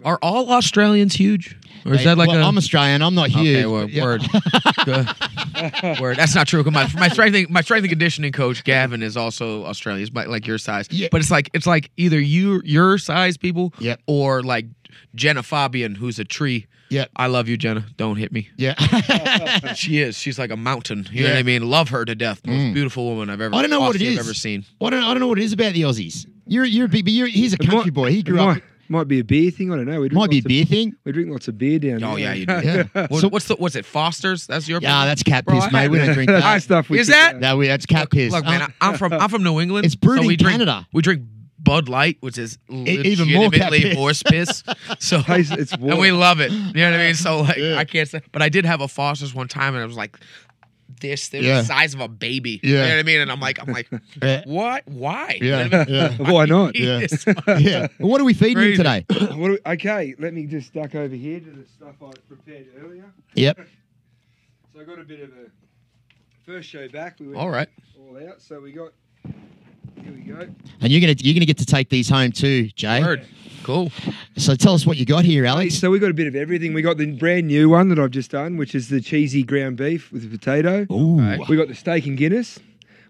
Are all Australians huge? Or is that like well, a? I'm Australian. I'm not huge. Okay, well, Yeah. word. Good. word. That's not true. 'cause My, my strength and- my strength and conditioning coach Gavin is also Australian. He's my- like your size. Yeah. But it's like it's like either you your size people Yep. or like Jenna Fabian, who's a tree. Yep. I love you, Jenna. Don't hit me. Yeah. She is. She's like a mountain. You know Yeah. what I mean? Love her to death. Most mm. beautiful woman I've ever. I don't know what it Aussie I've is. ever seen. I don't, I don't know what it is about the Aussies. You're you're a big, but you're, he's a country might- boy. He grew might, up. Might be a beer thing. I don't know. We drink Might be a lots of- beer thing. We drink lots of beer down oh, there. Oh yeah, you do. Yeah. What- So- what's the what's it? Foster's. That's your. Yeah, that's cat Bro, piss, I- mate. We don't drink That's that. stuff we Is kick that- out. No, we, that's cat piss. Look, man, um, I- I'm from I'm from New England. It's brewed so in we drink, Canada. We drink Bud Light, which is even more cat legitimately piss. horse piss. So Tastes- it's and we water. love it. You know what I mean? So like, Yeah. I can't say, but I did have a Foster's one time, and it was like this. They were Yeah. the size of a baby. Yeah. You know what I mean? And I'm like, I'm like, Yeah. what? Why? Yeah, You know what I yeah. mean? Why not? Yeah. It's- yeah. Well, what are we feeding Crazy. today? What do we- okay, let me just duck over here to the stuff I prepared earlier. Yep. So I got a bit of a first show back. We went All right. all out. So we got here we go. And you're gonna you're gonna get to take these home too, Jay. Word. Cool. So tell us what you got here, Hey, Alex. So we got a bit of everything. We got the brand new one that I've just done, which is the cheesy ground beef with the potato. Ooh. Right. We got the steak and Guinness,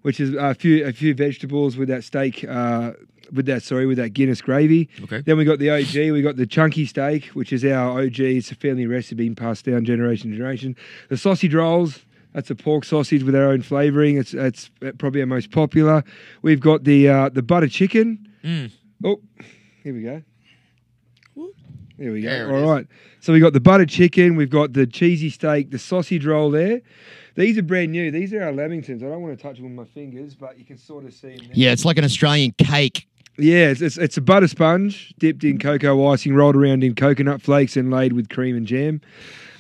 which is a few a few vegetables with that steak. Uh, with that, sorry, with that Guinness gravy. Okay. Then we got the OG. We got the chunky steak, which is our OG. It's a family recipe passed down generation to generation. The sausage rolls. That's a pork sausage with our own flavouring. It's it's probably our most popular. We've got the uh, the butter chicken. Mm. Oh, here we go. There we go. There All is. right. So we got the butter chicken. We've got the cheesy steak, the sausage roll there. These are brand new. These are our Lamingtons. I don't want to touch them with my fingers, but you can sort of see them. there. Yeah, it's like an Australian cake. Yeah, it's, it's, it's a butter sponge dipped in cocoa icing, rolled around in coconut flakes, and laid with cream and jam.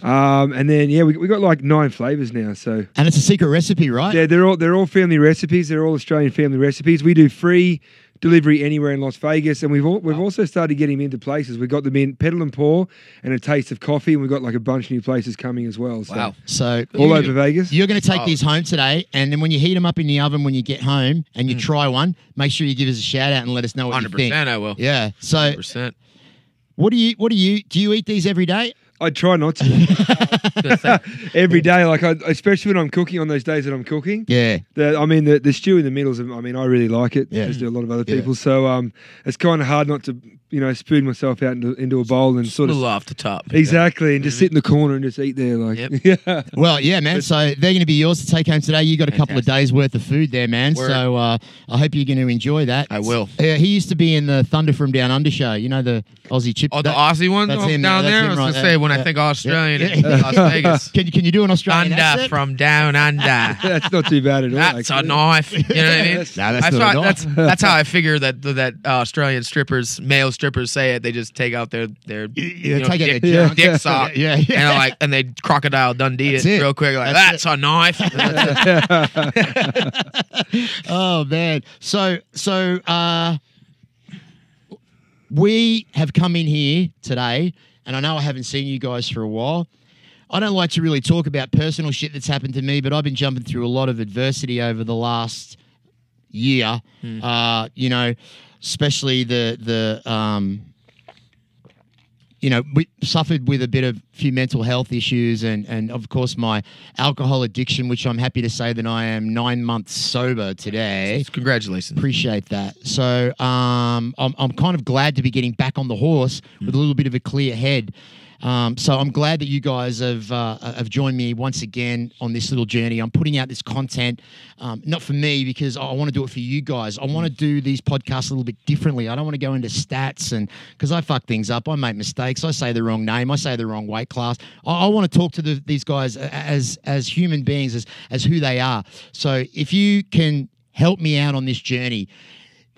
Um, and then yeah, we we got like nine flavors now. So And it's a secret recipe, right? yeah, they're all they're all family recipes. They're all Australian family recipes. We do free delivery anywhere in Las Vegas, and we've all, we've also started getting them into places. We've got them in Pedal and Pour and a Taste of Coffee, and we've got like a bunch of new places coming as well. So Wow. So all you- over Vegas. You're going to take Oh. these home today, and then when you heat them up in the oven when you get home and Mm. you try one, make sure you give us a shout out and let us know what Hundred you think. percent. I will. Yeah. So Hundred percent. what do you what do you do you eat these every day? I try not to every day, like I, especially when I'm cooking on those days that I'm cooking. Yeah. The, I mean, the, the stew in the middles. I mean, I really like it. Yeah. As do a lot of other Yeah. people. So um, it's kind of hard not to, you know, spoon myself out into, into a bowl and sort of Little off the top. exactly, and just sit in the corner and just eat there, like Yep. yeah. Well, yeah, man. So they're going to be yours to take home today. You got a couple of days worth of food there, man. Word. So uh, I hope you're going to enjoy that. I will. Uh, he used to be in the Thunder from Down Under show. You know the Aussie chip. Oh, the that- Aussie one that's oh, him, down that's there. him I was right gonna there. say when Yeah. I think Australian, Yeah. it's Las Vegas. Can you can you do an Australian Under accent? from down under. That's not too bad at all. That's a actually. knife. You know what I mean? No, that's that's, not a why- knife. that's that's how I figure that that uh, Australian strippers, male strippers. say it. They just take out their their yeah, you know, take dick, their junk. dick sock. Yeah, yeah. And like and they crocodile Dundee That's it, real quick. Like That's that's, a knife. oh man. So so uh we have come in here today, and I know I haven't seen you guys for a while. I don't like to really talk about personal shit that's happened to me, but I've been jumping through a lot of adversity over the last year. Uh, you know, especially the the um you know, we suffered with a bit of few mental health issues and, and of course my alcohol addiction, which I'm happy to say that I am nine months sober today. Congratulations. Appreciate that. So um, I'm, I'm kind of glad to be getting back on the horse with a little bit of a clear head. Um, so I'm glad that you guys have uh, have joined me once again on this little journey. I'm putting out this content, um, not for me because I want to do it for you guys. I want to do these podcasts a little bit differently. I don't want to go into stats and because I fuck things up, I make mistakes. I say the wrong name. I say the wrong weight class. I, I want to talk to the, these guys as as human beings, as as who they are. So if you can help me out on this journey.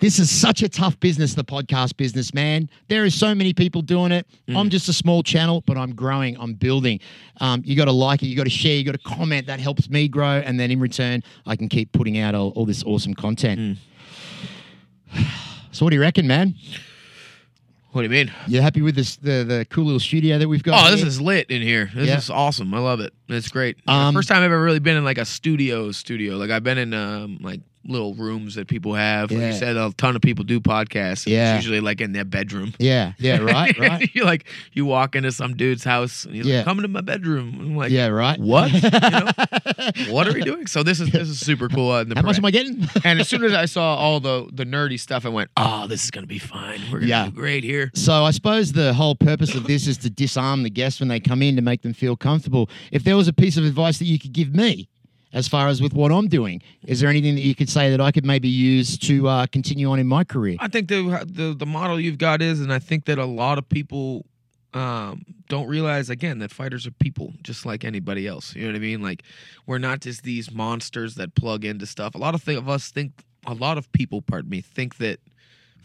This is such a tough business, the podcast business, man. There is so many people doing it. I'm just a small channel, but I'm growing, I'm building. Um, you got to like it, you got to share, you got to comment. That helps me grow. And then in return, I can keep putting out all, all this awesome content. So, what do you reckon, man? What do you mean? You happy with this the, the cool little studio that we've got? Oh, this is lit in here. This Yeah. is awesome. I love it. It's great. Um, First time I've ever really been in like a studio studio. Like I've been in um, like little rooms that people have. Like Yeah. you said, a ton of people do podcasts. and Yeah. It's usually like in their bedroom. Yeah, yeah, right, right. you like you walk into some dude's house and he's Yeah. like, "Come into my bedroom." I'm like, yeah, right. What? You know? what are we doing? So this is this is super cool. Uh, How much am I getting? and as soon as I saw all the the nerdy stuff, I went, "Oh, this is gonna be fine. We're gonna Yeah. do great here." So I suppose the whole purpose of this is to disarm the guests when they come in to make them feel comfortable. If there was a piece of advice that you could give me, as far as with what I'm doing, is there anything that you could say that I could maybe use to uh, continue on in my career? I think the the the model you've got is, and I think that a lot of people um, don't realize again that fighters are people just like anybody else. You know what I mean? Like we're not just these monsters that plug into stuff. A lot of, th- of us think, a lot of people, pardon me, think that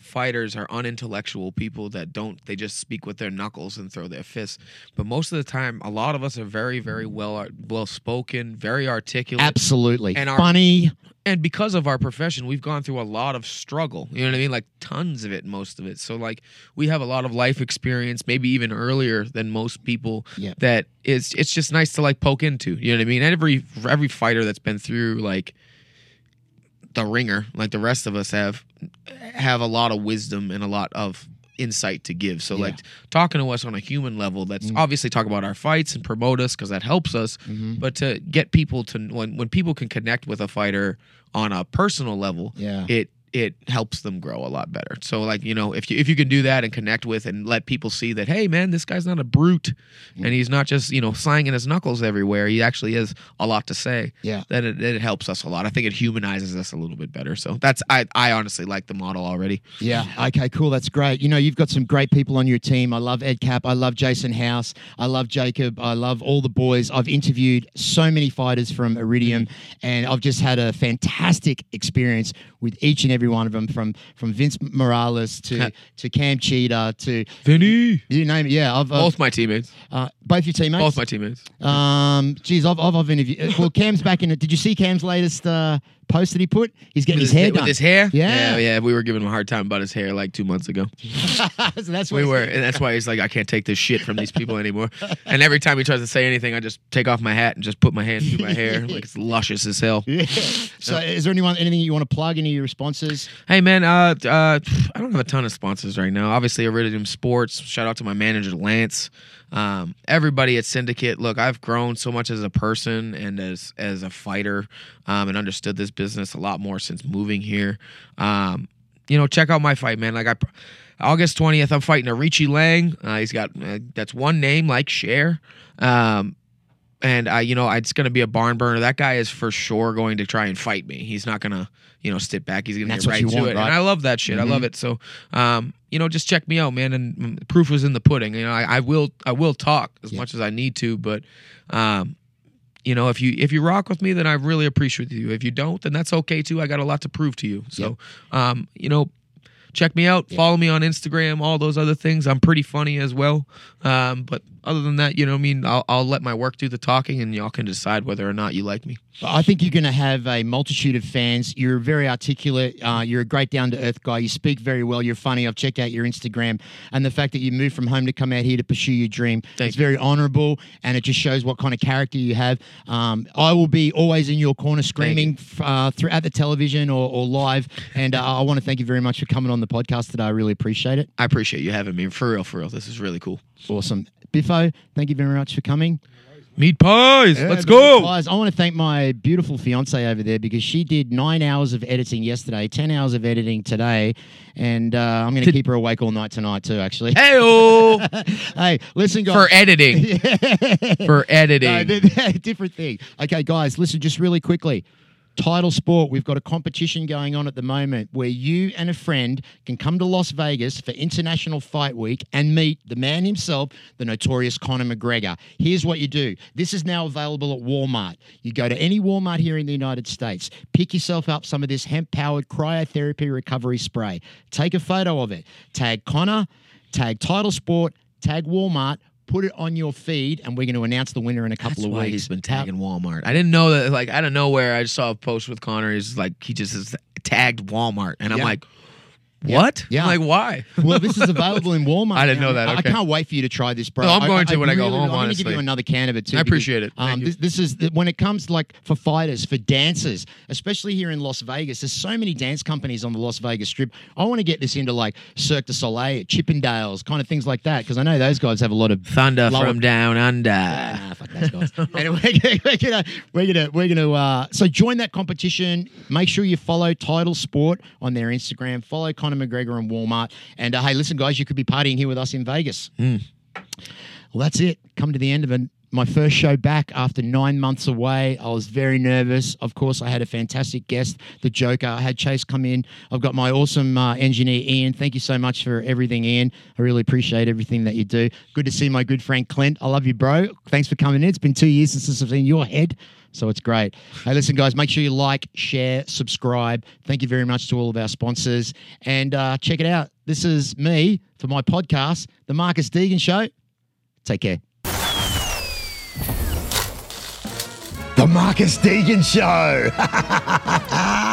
fighters are unintellectual people that don't they just speak with their knuckles and throw their fists. But most of the time a lot of us are very very well uh, well spoken very articulate. Absolutely. And our- Funny. and because of our profession we've gone through a lot of struggle. You know what i mean? Like tons of it most of it. So like we have a lot of life experience maybe even earlier than most people Yeah. that is it's just nice to like poke into. You know what i mean? Every every fighter that's been through like the ringer like the rest of us have have a lot of wisdom and a lot of insight to give so Yeah. like talking to us on a human level that's Mm. obviously talk about our fights and promote us because that helps us Mhm. but to get people to when when people can connect with a fighter on a personal level Yeah. it it helps them grow a lot better so like you know if you if you can do that and connect with and let people see that hey man this guy's not a brute and mm. he's not just you know slanging his knuckles everywhere he actually has a lot to say Yeah. then it, it helps us a lot i think it humanizes us a little bit better so that's i i honestly like the model already Yeah. Okay, cool. That's great. You know, you've got some great people on your team. I love Ed Cap. I love Jason House. I love Jacob. I love all the boys. I've interviewed so many fighters from Iridium, mm-hmm. and I've just had a fantastic experience with each and every one of them from from Vince Morales to to Cam Cheetah to vinny you name it. Yeah, I've, I've both my teammates uh, both your teammates. both my teammates Um, geez, I've, I've, I've interviewed. Well, Cam's back in it. Did you see Cam's latest uh, post that he put? He's getting his, hair with done. his hair Yeah. yeah yeah we were giving him a hard time about his hair like two months ago so that's what We were, and that's why he's like, I can't take this shit from these people anymore. And every time he tries to say anything, I just take off my hat and just put my hand through my hair, like it's luscious as hell. Yeah. So, is there anyone anything you want to plug? Any of your responses? Hey man, uh, uh, I don't have a ton of sponsors right now. Obviously, Iridium Sports. Shout out to my manager Lance. Um, everybody at Syndicate. Look, I've grown so much as a person and as as a fighter, um, and understood this business a lot more since moving here. Um, you know, check out my fight, man. Like I, August twentieth, I'm fighting a Richie Lang. Uh, he's got uh, that's one name like Share. Um, and I, you know, it's going to be a barn burner. That guy is for sure going to try and fight me. He's not going to, you know, sit back. He's going to get right to want, it. right? And I love that shit. I love it. So, um, you know, just check me out, man. And mm, proof is in the pudding. You know, I, I will, I will talk as Yeah. much as I need to, but, um, you know, if you if you rock with me, then I really appreciate you. If you don't, then that's okay too. I got a lot to prove to you. So, um, you know, check me out. Follow me on Instagram. All those other things. I'm pretty funny as well. Um, but other than that, you know, what I mean, I'll, I'll let my work do the talking, and y'all can decide whether or not you like me. I think you're going to have a multitude of fans. You're very articulate. Uh, you're a great down to earth guy. You speak very well. You're funny. I've checked out your Instagram, and the fact that you moved from home to come out here to pursue your dream Thank is very honourable, and it just shows what kind of character you have. Um, I will be always in your corner, screaming f- uh, through at the television or, or live. And uh, I want to thank you very much for coming on the podcast today. I really appreciate it. I appreciate you having me. For real, for real. This is really cool. Awesome, Biffo. Thank you very much for coming. Meat pies. Yeah, Let's but go. Guys, I want to thank my beautiful fiance over there because she did nine hours of editing yesterday, 10 hours of editing today, and uh, I'm going to keep her awake all night tonight, too, actually. Hey, hey, listen, guys. for editing. Yeah. For editing. No, th- th- different thing. Okay, guys, listen just really quickly. Title Sport, we've got a competition going on at the moment where you and a friend can come to Las Vegas for International Fight Week and meet the man himself, the notorious Conor McGregor. Here's what you do this is now available at Walmart. You go to any Walmart here in the United States, pick yourself up some of this hemp powered cryotherapy recovery spray, take a photo of it, tag Conor, tag Title Sport, tag Walmart. Put it on your feed, and we're going to announce the winner in a couple That's of why weeks. he's been tagging Walmart. I didn't know that. Like, I don't know where I just saw a post with Conor. He's like, he just has tagged Walmart, and I'm Yeah. like, what? Yeah. Like, why? Well, this is available in Walmart. I didn't know that. I- Okay. I can't wait for you to try this, bro. No, I'm going to when I go home, I'm going to give honestly. you another can of it too. I appreciate it. Thank Um, you. this, this is when it comes like for fighters, for dancers, especially here in Las Vegas. There's so many dance companies on the Las Vegas Strip. I want to get this into like Cirque du Soleil, Chippendales, kind of things like that, because I know those guys have a lot of Thunder Lower- from down under. Ah, fuck those guys. anyway, we're gonna we're gonna we're gonna uh, so join that competition. Make sure you follow Title Sport on their Instagram. Follow Conor McGregor and Walmart. And uh, hey, listen, guys, you could be partying here with us in Vegas. Well, that's it. Come to the end of it. My first show back after nine months away. I was very nervous. Of course, I had a fantastic guest, the Joker. I had Chase come in. I've got my awesome uh, engineer, Ian. Thank you so much for everything, Ian. I really appreciate everything that you do. Good to see my good friend Clint. I love you, bro. Thanks for coming in. It's been two years since I've seen your head. So it's great. Hey, listen, guys, make sure you like, share, subscribe. Thank you very much to all of our sponsors. And uh, check it out. This is me for my podcast, The Marcus Deegan Show. Take care. The Marcus Deegan Show.